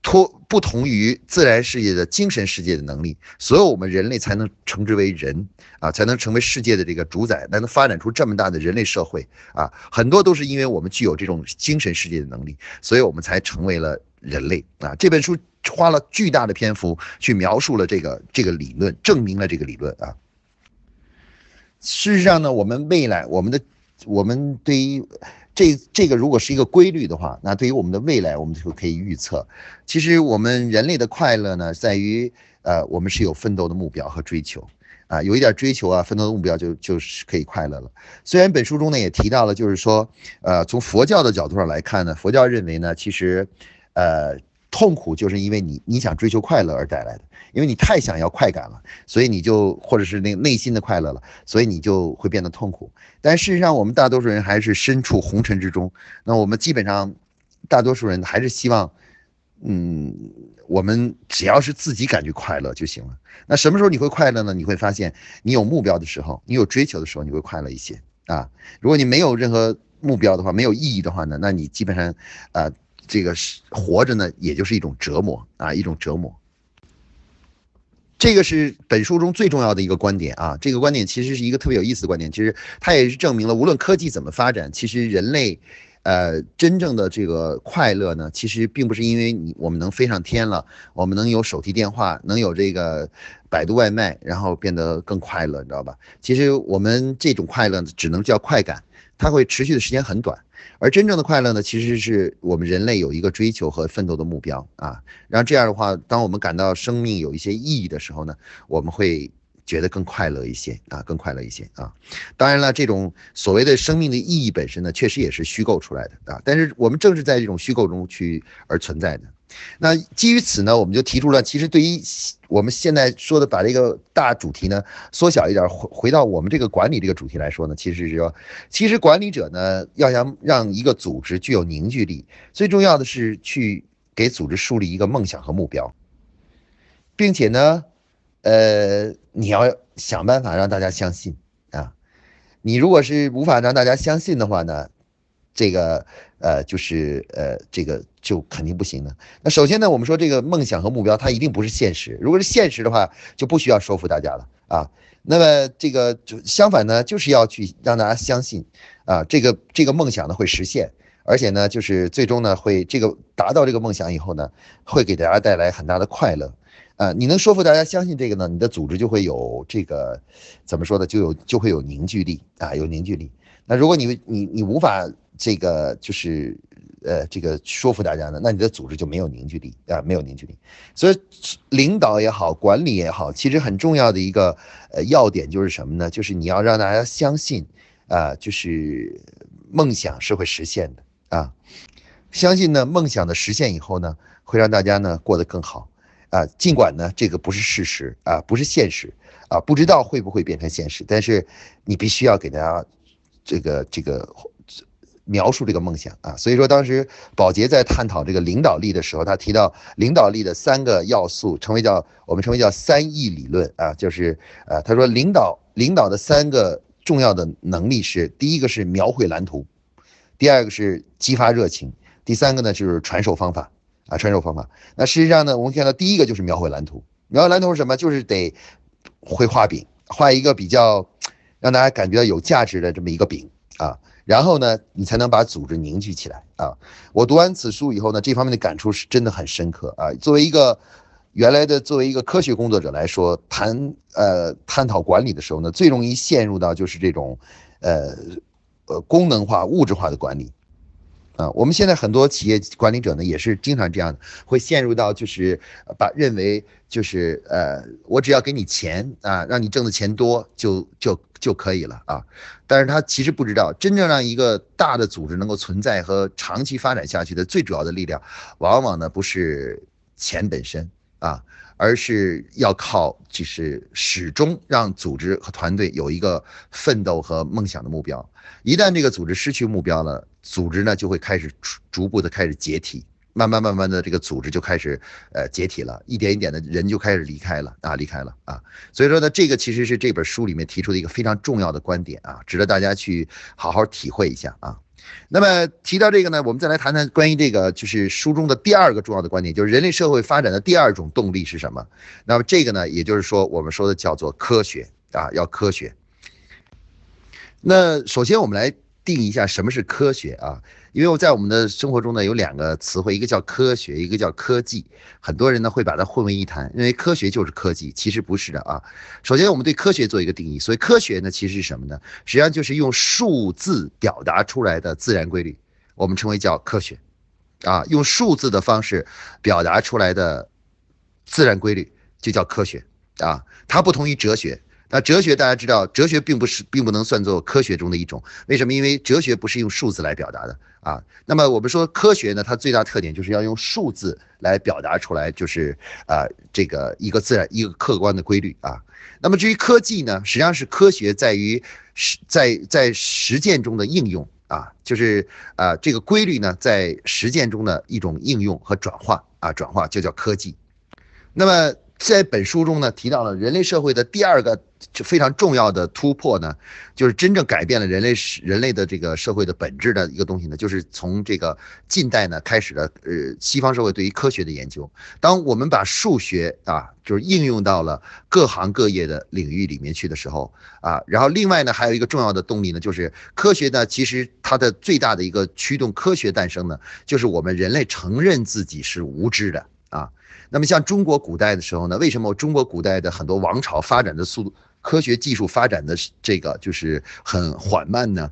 脱不同于自然世界的精神世界的能力，所以我们人类才能称之为人啊，才能成为世界的这个主宰，才能发展出这么大的人类社会啊。很多都是因为我们具有这种精神世界的能力，所以我们才成为了人类啊。这本书花了巨大的篇幅去描述了这个这个理论，证明了这个理论啊。事实上呢，我们未来我们的我们对于。这这个如果是一个规律的话，那对于我们的未来，我们就可以预测。其实我们人类的快乐呢，在于呃，我们是有奋斗的目标和追求，啊，有一点追求啊，奋斗的目标就就是可以快乐了。虽然本书中呢也提到了，就是说，呃，从佛教的角度上来看呢，佛教认为呢，其实，呃。痛苦就是因为你你想追求快乐而带来的，因为你太想要快感了，所以你就或者是那内心的快乐了，所以你就会变得痛苦。但事实上，我们大多数人还是身处红尘之中。那我们基本上，大多数人还是希望，嗯，我们只要是自己感觉快乐就行了。那什么时候你会快乐呢？你会发现，你有目标的时候，你有追求的时候，你会快乐一些啊。如果你没有任何目标的话，没有意义的话呢，那你基本上，啊。这个是活着呢，也就是一种折磨啊，一种折磨。这个是本书中最重要的一个观点啊，这个观点其实是一个特别有意思的观点，其实它也是证明了，无论科技怎么发展，其实人类，呃，真正的这个快乐呢，其实并不是因为你我们能飞上天了，我们能有手提电话，能有这个百度外卖，然后变得更快乐，你知道吧？其实我们这种快乐只能叫快感，它会持续的时间很短。而真正的快乐呢，其实是我们人类有一个追求和奋斗的目标啊。然后这样的话，当我们感到生命有一些意义的时候呢，我们会觉得更快乐一些啊，更快乐一些啊。当然了，这种所谓的生命的意义本身呢，确实也是虚构出来的啊。但是我们正是在这种虚构中去而存在的。那基于此呢，我们就提出了，其实对于我们现在说的把这个大主题呢缩小一点，回回到我们这个管理这个主题来说呢，其实是说，其实管理者呢要想让一个组织具有凝聚力，最重要的是去给组织树立一个梦想和目标，并且呢，呃，你要想办法让大家相信啊，你如果是无法让大家相信的话呢？这个呃，就是呃，这个就肯定不行的。那首先呢，我们说这个梦想和目标，它一定不是现实。如果是现实的话，就不需要说服大家了啊。那么这个就相反呢，就是要去让大家相信啊，这个这个梦想呢会实现，而且呢，就是最终呢会这个达到这个梦想以后呢，会给大家带来很大的快乐啊。你能说服大家相信这个呢，你的组织就会有这个怎么说呢？就有就会有凝聚力啊，有凝聚力。那如果你你你无法这个就是，呃，这个说服大家呢，那你的组织就没有凝聚力啊，没有凝聚力。所以，领导也好，管理也好，其实很重要的一个呃要点就是什么呢？就是你要让大家相信，啊，就是梦想是会实现的啊，相信呢梦想的实现以后呢，会让大家呢过得更好啊。尽管呢这个不是事实啊，不是现实啊，不知道会不会变成现实，但是你必须要给大家这个这个。描述这个梦想啊，所以说当时宝洁在探讨这个领导力的时候，他提到领导力的三个要素，称为叫我们称为叫三 E 理论啊，就是呃他说领导领导的三个重要的能力是第一个是描绘蓝图，第二个是激发热情，第三个呢就是传授方法啊传授方法。那实际上呢，我们看到第一个就是描绘蓝图，描绘蓝图是什么？就是得会画饼，画一个比较让大家感觉到有价值的这么一个饼啊。然后呢，你才能把组织凝聚起来啊！我读完此书以后呢，这方面的感触是真的很深刻啊。作为一个原来的作为一个科学工作者来说，谈呃探讨管理的时候呢，最容易陷入到就是这种，呃呃功能化、物质化的管理。啊，我们现在很多企业管理者呢，也是经常这样的，会陷入到就是把认为就是呃，我只要给你钱啊，让你挣的钱多就就就可以了啊。但是他其实不知道，真正让一个大的组织能够存在和长期发展下去的最主要的力量，往往呢不是钱本身啊，而是要靠就是始终让组织和团队有一个奋斗和梦想的目标。一旦这个组织失去目标了，组织呢就会开始逐步的开始解体，慢慢慢慢的这个组织就开始呃解体了，一点一点的人就开始离开了啊，离开了啊，所以说呢，这个其实是这本书里面提出的一个非常重要的观点啊，值得大家去好好体会一下啊。那么提到这个呢，我们再来谈谈关于这个就是书中的第二个重要的观点，就是人类社会发展的第二种动力是什么？那么这个呢，也就是说我们说的叫做科学啊，要科学。那首先我们来定义一下什么是科学啊？因为我在我们的生活中呢，有两个词汇，一个叫科学，一个叫科技。很多人呢会把它混为一谈，认为科学就是科技，其实不是的啊。首先，我们对科学做一个定义，所以科学呢，其实是什么呢？实际上就是用数字表达出来的自然规律，我们称为叫科学，啊，用数字的方式表达出来的自然规律就叫科学啊。它不同于哲学。那哲学大家知道，哲学并不是并不能算作科学中的一种，为什么？因为哲学不是用数字来表达的啊。那么我们说科学呢，它最大特点就是要用数字来表达出来，就是啊这个一个自然一个客观的规律啊。那么至于科技呢，实际上是科学在于实在在实践中的应用啊，就是啊这个规律呢在实践中的一种应用和转化啊转化就叫科技。那么。在本书中呢，提到了人类社会的第二个非常重要的突破呢，就是真正改变了人类人类的这个社会的本质的一个东西呢，就是从这个近代呢开始的呃西方社会对于科学的研究。当我们把数学啊，就是应用到了各行各业的领域里面去的时候啊，然后另外呢还有一个重要的动力呢，就是科学呢其实它的最大的一个驱动科学诞生呢，就是我们人类承认自己是无知的啊。那么像中国古代的时候呢，为什么中国古代的很多王朝发展的速度、科学技术发展的这个就是很缓慢呢？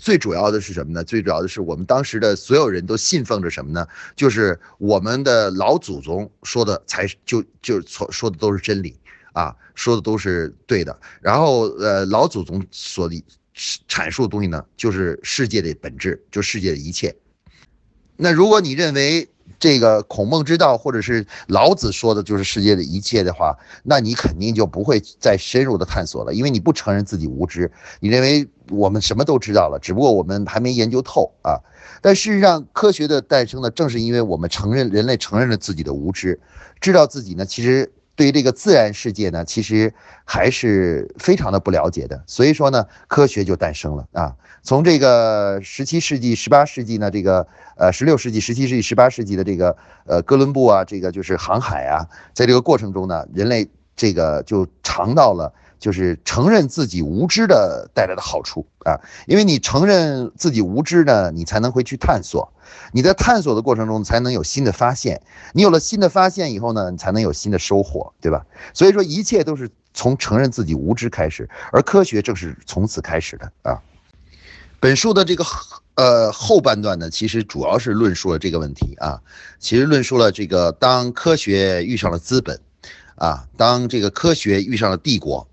最主要的是什么呢？最主要的是我们当时的所有人都信奉着什么呢？就是我们的老祖宗说的才就就说说的都是真理啊，说的都是对的。然后呃，老祖宗所阐述的东西呢，就是世界的本质，就世界的一切。那如果你认为，这个孔孟之道，或者是老子说的，就是世界的一切的话，那你肯定就不会再深入的探索了，因为你不承认自己无知，你认为我们什么都知道了，只不过我们还没研究透啊。但事实上，科学的诞生呢，正是因为我们承认人类承认了自己的无知，知道自己呢，其实。对于这个自然世界呢，其实还是非常的不了解的，所以说呢，科学就诞生了啊。从这个十七世纪、十八世纪呢，这个呃十六世纪、十七世纪、十八世纪的这个呃哥伦布啊，这个就是航海啊，在这个过程中呢，人类这个就尝到了。就是承认自己无知的带来的好处啊，因为你承认自己无知呢，你才能会去探索，你在探索的过程中才能有新的发现，你有了新的发现以后呢，你才能有新的收获，对吧？所以说一切都是从承认自己无知开始，而科学正是从此开始的啊。本书的这个呃后半段呢，其实主要是论述了这个问题啊，其实论述了这个当科学遇上了资本，啊，当这个科学遇上了帝国。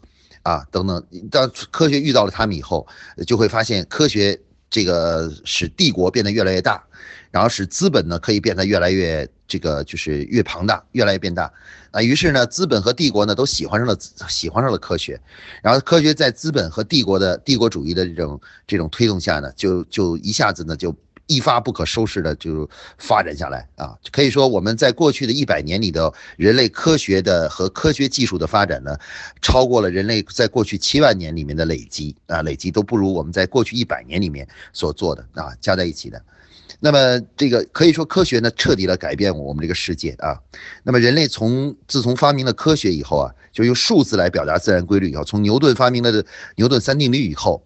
啊，等等，当科学遇到了他们以后，就会发现科学这个使帝国变得越来越大，然后使资本呢可以变得越来越这个就是越庞大，越来越变大。啊，于是呢，资本和帝国呢都喜欢上了喜欢上了科学，然后科学在资本和帝国的帝国主义的这种这种推动下呢，就就一下子呢就。一发不可收拾的就发展下来啊！可以说我们在过去的一百年里的人类科学的和科学技术的发展呢，超过了人类在过去七万年里面的累积啊，累积都不如我们在过去一百年里面所做的啊，加在一起的。那么这个可以说科学呢，彻底的改变我们这个世界啊。那么人类从自从发明了科学以后啊，就用数字来表达自然规律以后，从牛顿发明了牛顿三定律以后，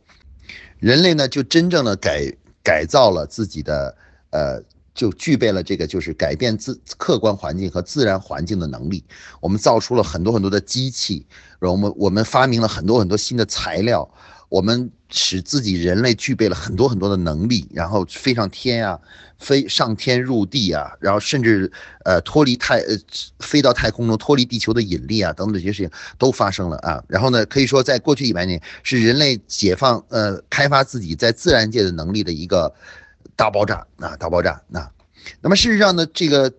人类呢就真正的改。改造了自己的，呃，就具备了这个就是改变自客观环境和自然环境的能力。我们造出了很多很多的机器，然后我们我们发明了很多很多新的材料，我们使自己人类具备了很多很多的能力，然后飞上天啊。飞上天入地啊，然后甚至呃脱离太呃飞到太空中脱离地球的引力啊等等这些事情都发生了啊。然后呢，可以说在过去一百年是人类解放呃开发自己在自然界的能力的一个大爆炸啊大爆炸啊。那么事实上呢，这个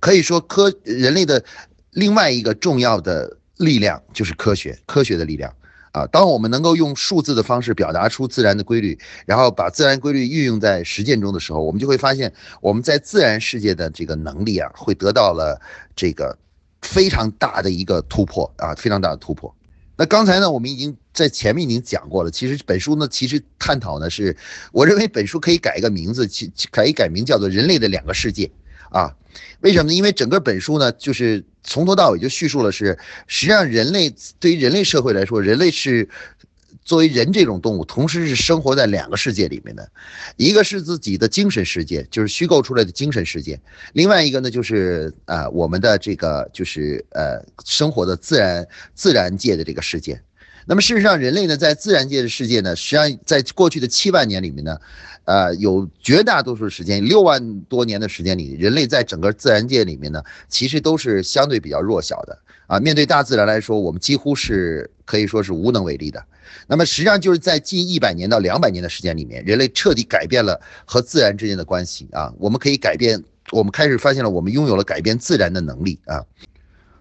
可以说科人类的另外一个重要的力量就是科学科学的力量。啊，当我们能够用数字的方式表达出自然的规律，然后把自然规律运用在实践中的时候，我们就会发现我们在自然世界的这个能力啊，会得到了这个非常大的一个突破啊，非常大的突破。那刚才呢，我们已经在前面已经讲过了。其实本书呢，其实探讨呢是，我认为本书可以改一个名字，其可以改名叫做《人类的两个世界》啊。为什么呢？因为整个本书呢，就是从头到尾就叙述了是，实际上人类对于人类社会来说，人类是。作为人这种动物，同时是生活在两个世界里面的，一个是自己的精神世界，就是虚构出来的精神世界；另外一个呢，就是呃我们的这个就是呃生活的自然自然界的这个世界。那么事实上，人类呢在自然界的世界呢，实际上在过去的七万年里面呢，呃有绝大多数时间六万多年的时间里，人类在整个自然界里面呢，其实都是相对比较弱小的啊。面对大自然来说，我们几乎是可以说是无能为力的。那么实际上就是在近一百年到两百年的时间里面，人类彻底改变了和自然之间的关系啊。我们可以改变，我们开始发现了我们拥有了改变自然的能力啊。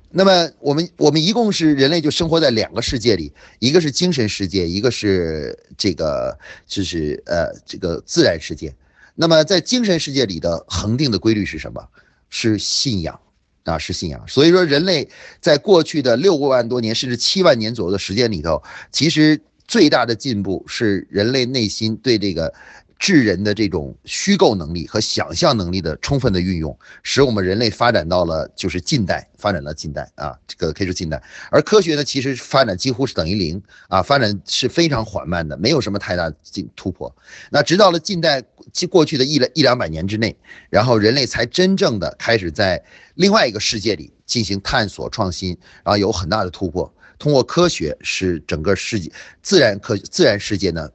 那么我们我们一共是人类就生活在两个世界里，一个是精神世界，一个是这个就是呃这个自然世界。那么在精神世界里的恒定的规律是什么？是信仰。啊，是信仰。所以说，人类在过去的六万多年，甚至七万年左右的时间里头，其实最大的进步是人类内心对这个。智人的这种虚构能力和想象能力的充分的运用，使我们人类发展到了就是近代，发展到近代啊，这个可以说近代。而科学呢，其实发展几乎是等于零啊，发展是非常缓慢的，没有什么太大进突破。那直到了近代，过去的一两一两百年之内，然后人类才真正的开始在另外一个世界里进行探索创新，然后有很大的突破。通过科学，使整个世界自然科自然世界呢。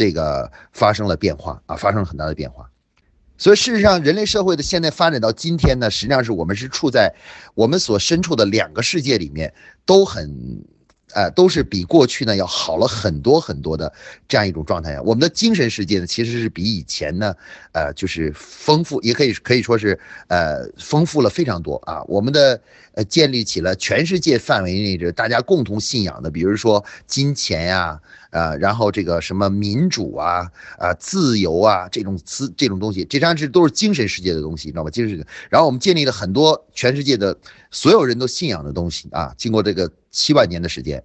这个发生了变化啊，发生了很大的变化，所以事实上，人类社会的现在发展到今天呢，实际上是我们是处在我们所身处的两个世界里面都很。呃，都是比过去呢要好了很多很多的这样一种状态呀。我们的精神世界呢，其实是比以前呢，呃，就是丰富，也可以可以说是呃丰富了非常多啊。我们的呃建立起了全世界范围内的大家共同信仰的，比如说金钱呀，呃，然后这个什么民主啊，啊自由啊这种词这种东西，这张是都是精神世界的东西，你知道吗？精神世界。然后我们建立了很多全世界的所有人都信仰的东西啊，经过这个。七万年的时间，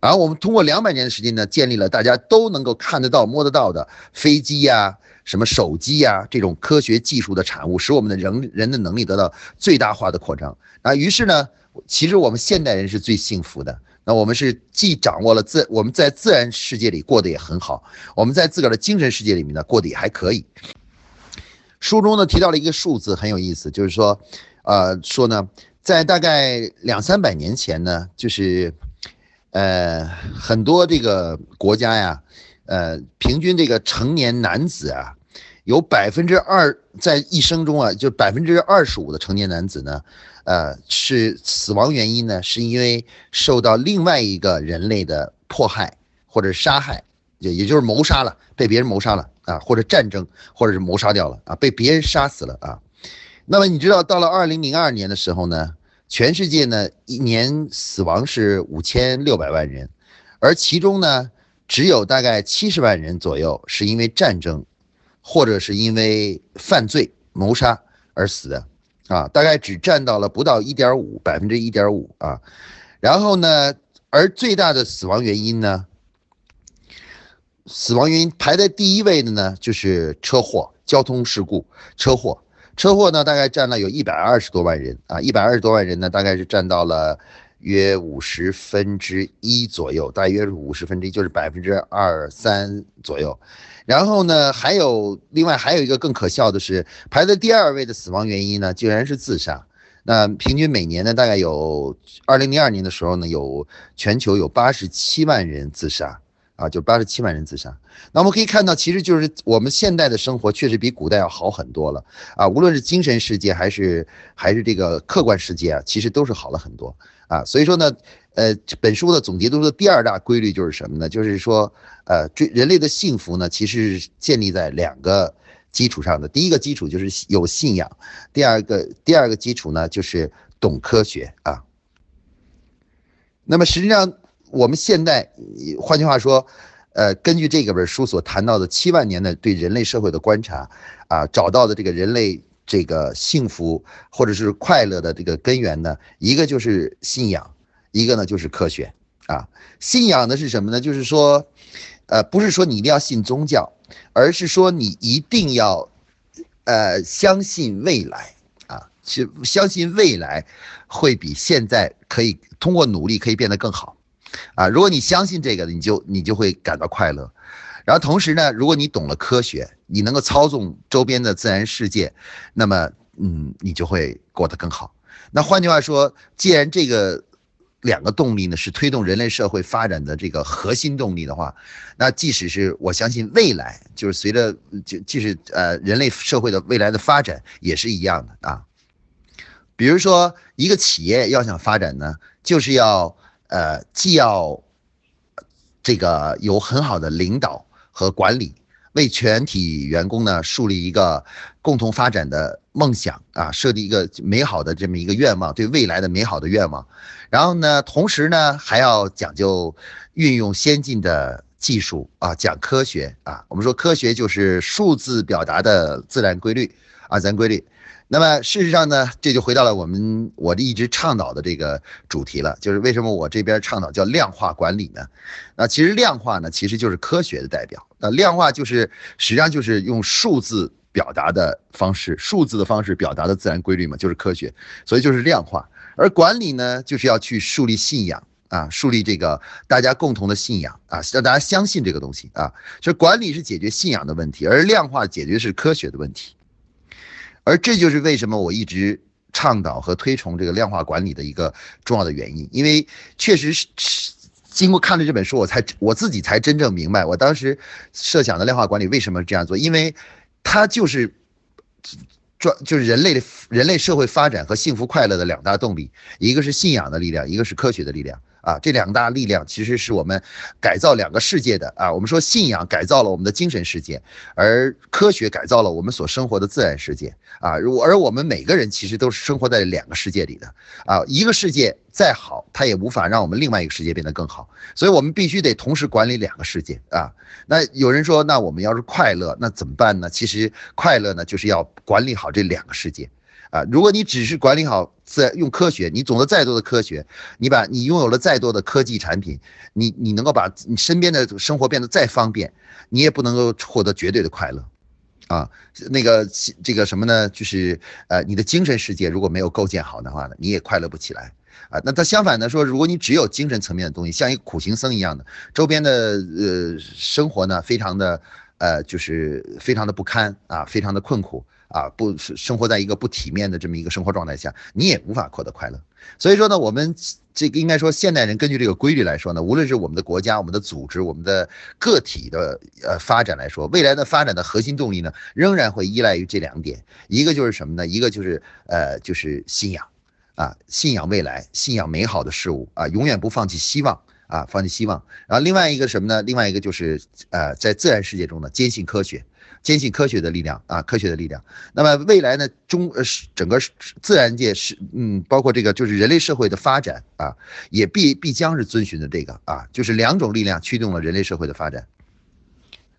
而我们通过两百年的时间呢，建立了大家都能够看得到、摸得到的飞机呀、什么手机呀这种科学技术的产物，使我们的人人的能力得到最大化的扩张。啊，于是呢，其实我们现代人是最幸福的。那我们是既掌握了自我们在自然世界里过得也很好，我们在自个儿的精神世界里面呢过得也还可以。书中呢提到了一个数字很有意思，就是说，呃，说呢。在大概两三百年前呢，就是，呃，很多这个国家呀，呃，平均这个成年男子啊，有百分之二在一生中啊，就百分之二十五的成年男子呢，呃，是死亡原因呢，是因为受到另外一个人类的迫害或者杀害，也也就是谋杀了，被别人谋杀了啊，或者战争，或者是谋杀掉了啊，被别人杀死了啊。那么你知道，到了二零零二年的时候呢，全世界呢一年死亡是五千六百万人，而其中呢，只有大概七十万人左右是因为战争，或者是因为犯罪谋杀而死的，啊，大概只占到了不到一点五百分之一点五啊。然后呢，而最大的死亡原因呢，死亡原因排在第一位的呢，就是车祸、交通事故、车祸。车祸呢，大概占了有一百二十多万人啊，一百二十多万人呢，大概是占到了约五十分之一左右，大约是五十分之一，就是百分之二三左右。然后呢，还有另外还有一个更可笑的是，排在第二位的死亡原因呢，竟然是自杀。那平均每年呢，大概有二零零二年的时候呢，有全球有八十七万人自杀。啊，就八十七万人自杀。那我们可以看到，其实就是我们现代的生活确实比古代要好很多了啊。无论是精神世界还是还是这个客观世界啊，其实都是好了很多啊。所以说呢，呃，这本书的总结中的第二大规律就是什么呢？就是说，呃，追人类的幸福呢，其实是建立在两个基础上的。第一个基础就是有信仰，第二个第二个基础呢就是懂科学啊。那么实际上。我们现在，换句话说，呃，根据这个本书所谈到的七万年的对人类社会的观察，啊，找到的这个人类这个幸福或者是快乐的这个根源呢，一个就是信仰，一个呢就是科学，啊。信仰的是什么呢？就是说，呃，不是说你一定要信宗教，而是说你一定要，呃，相信未来啊，是相信未来会比现在可以通过努力可以变得更好啊。如果你相信这个，你就你就会感到快乐。然后同时呢，如果你懂了科学，你能够操纵周边的自然世界，那么嗯，你就会过得更好。那换句话说，既然这个两个动力呢是推动人类社会发展的这个核心动力的话，那即使是我相信未来，就是随着就即使呃人类社会的未来的发展也是一样的啊。比如说一个企业要想发展呢，就是要呃既要这个有很好的领导。和管理，为全体员工呢树立一个共同发展的梦想啊，设立一个美好的这么一个愿望，对未来的美好的愿望。然后呢，同时呢还要讲究运用先进的技术啊，讲科学啊。我们说科学就是数字表达的自然规律啊，自然规律。那么事实上呢，这就回到了我们我一直倡导的这个主题了，就是为什么我这边倡导叫量化管理呢？那其实量化呢，其实就是科学的代表。那量化就是实际上就是用数字表达的方式，数字的方式表达的自然规律嘛，就是科学。所以就是量化。而管理呢，就是要去树立信仰啊，树立这个大家共同的信仰啊，让大家相信这个东西啊。就管理是解决信仰的问题，而量化解决是科学的问题。而这就是为什么我一直倡导和推崇这个量化管理的一个重要的原因，因为确实是经过看了这本书，我才我自己才真正明白，我当时设想的量化管理为什么这样做，因为它就是专就是人类的人类社会发展和幸福快乐的两大动力，一个是信仰的力量，一个是科学的力量。啊，这两大力量其实是我们改造两个世界的啊。我们说信仰改造了我们的精神世界，而科学改造了我们所生活的自然世界啊。而我们每个人其实都是生活在两个世界里的啊。一个世界再好，它也无法让我们另外一个世界变得更好，所以我们必须得同时管理两个世界啊。那有人说，那我们要是快乐，那怎么办呢？其实快乐呢，就是要管理好这两个世界。啊，如果你只是管理好自用科学，你懂得再多的科学，你把你拥有了再多的科技产品，你你能够把你身边的生活变得再方便，你也不能够获得绝对的快乐，啊，那个这个什么呢？就是呃，你的精神世界如果没有构建好的话呢，你也快乐不起来，啊，那它相反的说，如果你只有精神层面的东西，像一个苦行僧一样的，周边的呃生活呢，非常的呃，就是非常的不堪啊，非常的困苦。啊，不是生活在一个不体面的这么一个生活状态下，你也无法获得快乐。所以说呢，我们这个应该说，现代人根据这个规律来说呢，无论是我们的国家、我们的组织、我们的个体的呃发展来说，未来的发展的核心动力呢，仍然会依赖于这两点。一个就是什么呢？一个就是呃，就是信仰啊，信仰未来，信仰美好的事物啊，永远不放弃希望啊，放弃希望。然后另外一个什么呢？另外一个就是呃，在自然世界中呢，坚信科学。坚信科学的力量啊，科学的力量。那么未来呢，中呃是整个自然界是嗯，包括这个就是人类社会的发展啊，也必必将是遵循的这个啊，就是两种力量驱动了人类社会的发展。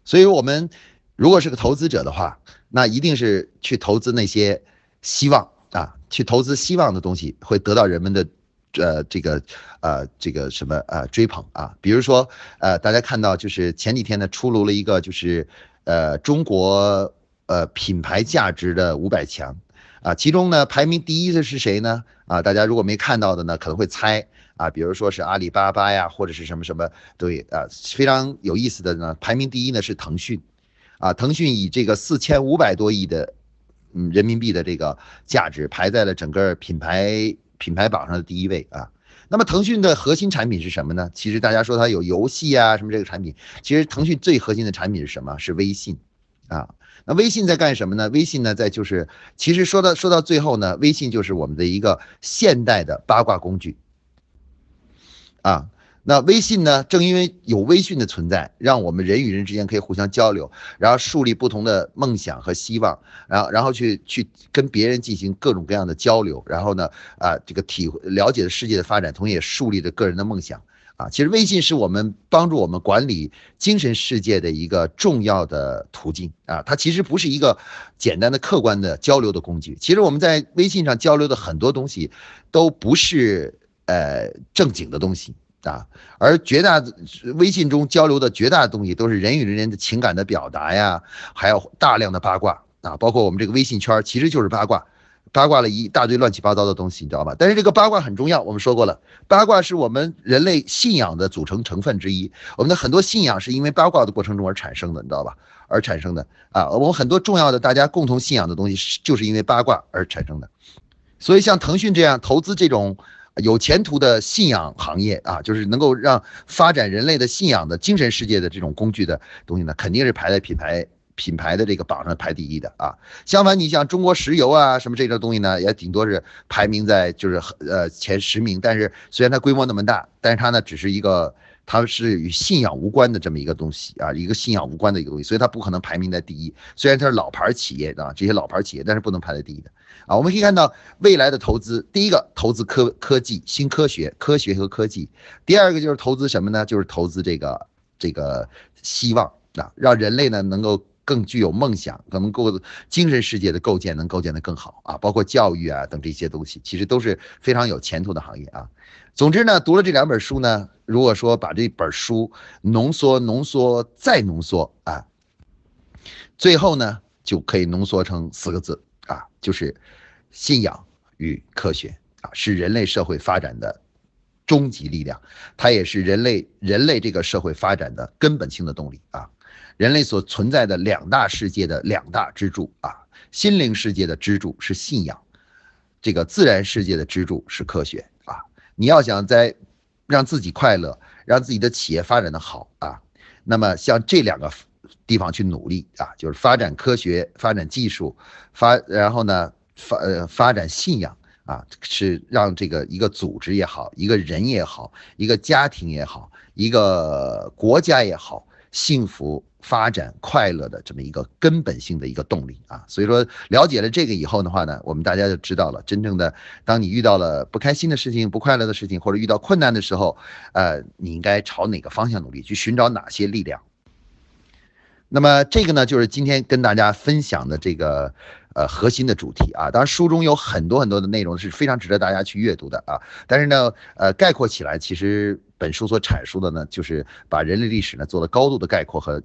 所以，我们如果是个投资者的话，那一定是去投资那些希望啊，去投资希望的东西，会得到人们的呃这个呃这个什么呃追捧啊。比如说呃，大家看到就是前几天呢出炉了一个就是。呃，中国呃品牌价值的五百强啊，其中呢排名第一的是谁呢？啊，大家如果没看到的呢，可能会猜啊，比如说是阿里巴巴呀，或者是什么什么，对啊，非常有意思的呢，排名第一呢是腾讯，啊，腾讯以这个四千五百多亿的嗯人民币的这个价值，排在了整个品牌品牌榜上的第一位啊。那么腾讯的核心产品是什么呢？其实大家说它有游戏啊什么这个产品，其实腾讯最核心的产品是什么？是微信，啊，那微信在干什么呢？微信呢在就是，其实说到说到最后呢，微信就是我们的一个现代的八卦工具，啊。那微信呢？正因为有微信的存在，让我们人与人之间可以互相交流，然后树立不同的梦想和希望，然后然后去去跟别人进行各种各样的交流，然后呢，啊，这个体会了解的世界的发展，同时也树立着个人的梦想。啊，其实微信是我们帮助我们管理精神世界的一个重要的途径啊。它其实不是一个简单的客观的交流的工具。其实我们在微信上交流的很多东西，都不是呃正经的东西。啊，而绝大微信中交流的绝大东西都是人与人的情感的表达呀，还有大量的八卦啊，包括我们这个微信圈其实就是八卦，八卦了一大堆乱七八糟的东西，你知道吧？但是这个八卦很重要，我们说过了，八卦是我们人类信仰的组成成分之一，我们的很多信仰是因为八卦的过程中而产生的，你知道吧？而产生的啊，我们很多重要的大家共同信仰的东西，就是因为八卦而产生的，所以像腾讯这样投资这种。有前途的信仰行业啊，就是能够让发展人类的信仰的精神世界的这种工具的东西呢，肯定是排在品牌品牌的这个榜上排第一的啊。相反，你像中国石油啊什么这个东西呢，也顶多是排名在就是呃前十名。但是虽然它规模那么大，但是它呢只是一个它是与信仰无关的这么一个东西啊，一个信仰无关的一个东西，所以它不可能排名在第一。虽然它是老牌企业啊，这些老牌企业，但是不能排在第一的。啊，我们可以看到未来的投资，第一个投资科科技、新科学、科学和科技；第二个就是投资什么呢？就是投资这个这个希望啊，让人类呢能够更具有梦想，能够精神世界的构建能构建的更好啊，包括教育啊等这些东西，其实都是非常有前途的行业啊。总之呢，读了这两本书呢，如果说把这本书浓缩、浓缩再浓缩啊，最后呢就可以浓缩成四个字啊，就是。信仰与科学啊，是人类社会发展的终极力量，它也是人类人类这个社会发展的根本性的动力啊。人类所存在的两大世界的两大支柱啊，心灵世界的支柱是信仰，这个自然世界的支柱是科学啊。你要想在让自己快乐，让自己的企业发展的好啊，那么像这两个地方去努力啊，就是发展科学、发展技术、发，然后呢。发呃发展信仰啊，是让这个一个组织也好，一个人也好，一个家庭也好，一个国家也好，幸福发展快乐的这么一个根本性的一个动力啊。所以说，了解了这个以后的话呢，我们大家就知道了，真正的当你遇到了不开心的事情、不快乐的事情，或者遇到困难的时候，呃，你应该朝哪个方向努力，去寻找哪些力量。那么这个呢，就是今天跟大家分享的这个。呃，核心的主题啊，当然书中有很多很多的内容是非常值得大家去阅读的啊。但是呢，呃，概括起来，其实本书所阐述的呢，就是把人类历史呢做了高度的概括和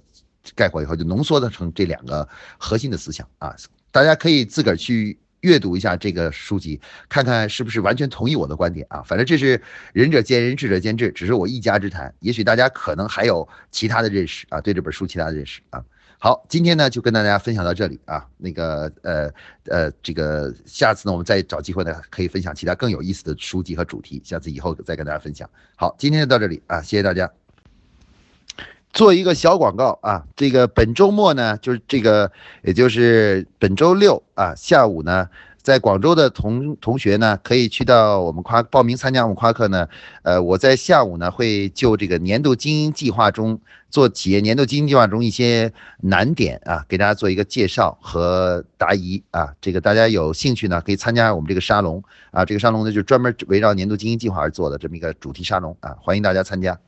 概括以后，就浓缩的成这两个核心的思想啊。大家可以自个儿去阅读一下这个书籍，看看是不是完全同意我的观点啊。反正这是仁者见仁，智者见智，只是我一家之谈。也许大家可能还有其他的认识啊，对这本书其他的认识啊。好，今天呢就跟大家分享到这里啊。那个呃呃，这个下次呢我们再找机会呢可以分享其他更有意思的书籍和主题，下次以后再跟大家分享。好，今天就到这里啊，谢谢大家。做一个小广告啊，这个本周末呢就是这个，也就是本周六啊下午呢。在广州的同同学呢，可以去到我们夸报名参加我们夸克呢。呃，我在下午呢会就这个年度精英计划中做企业年度精英计划中一些难点啊，给大家做一个介绍和答疑啊。这个大家有兴趣呢，可以参加我们这个沙龙啊。这个沙龙呢就专门围绕年度精英计划而做的这么一个主题沙龙啊，欢迎大家参加。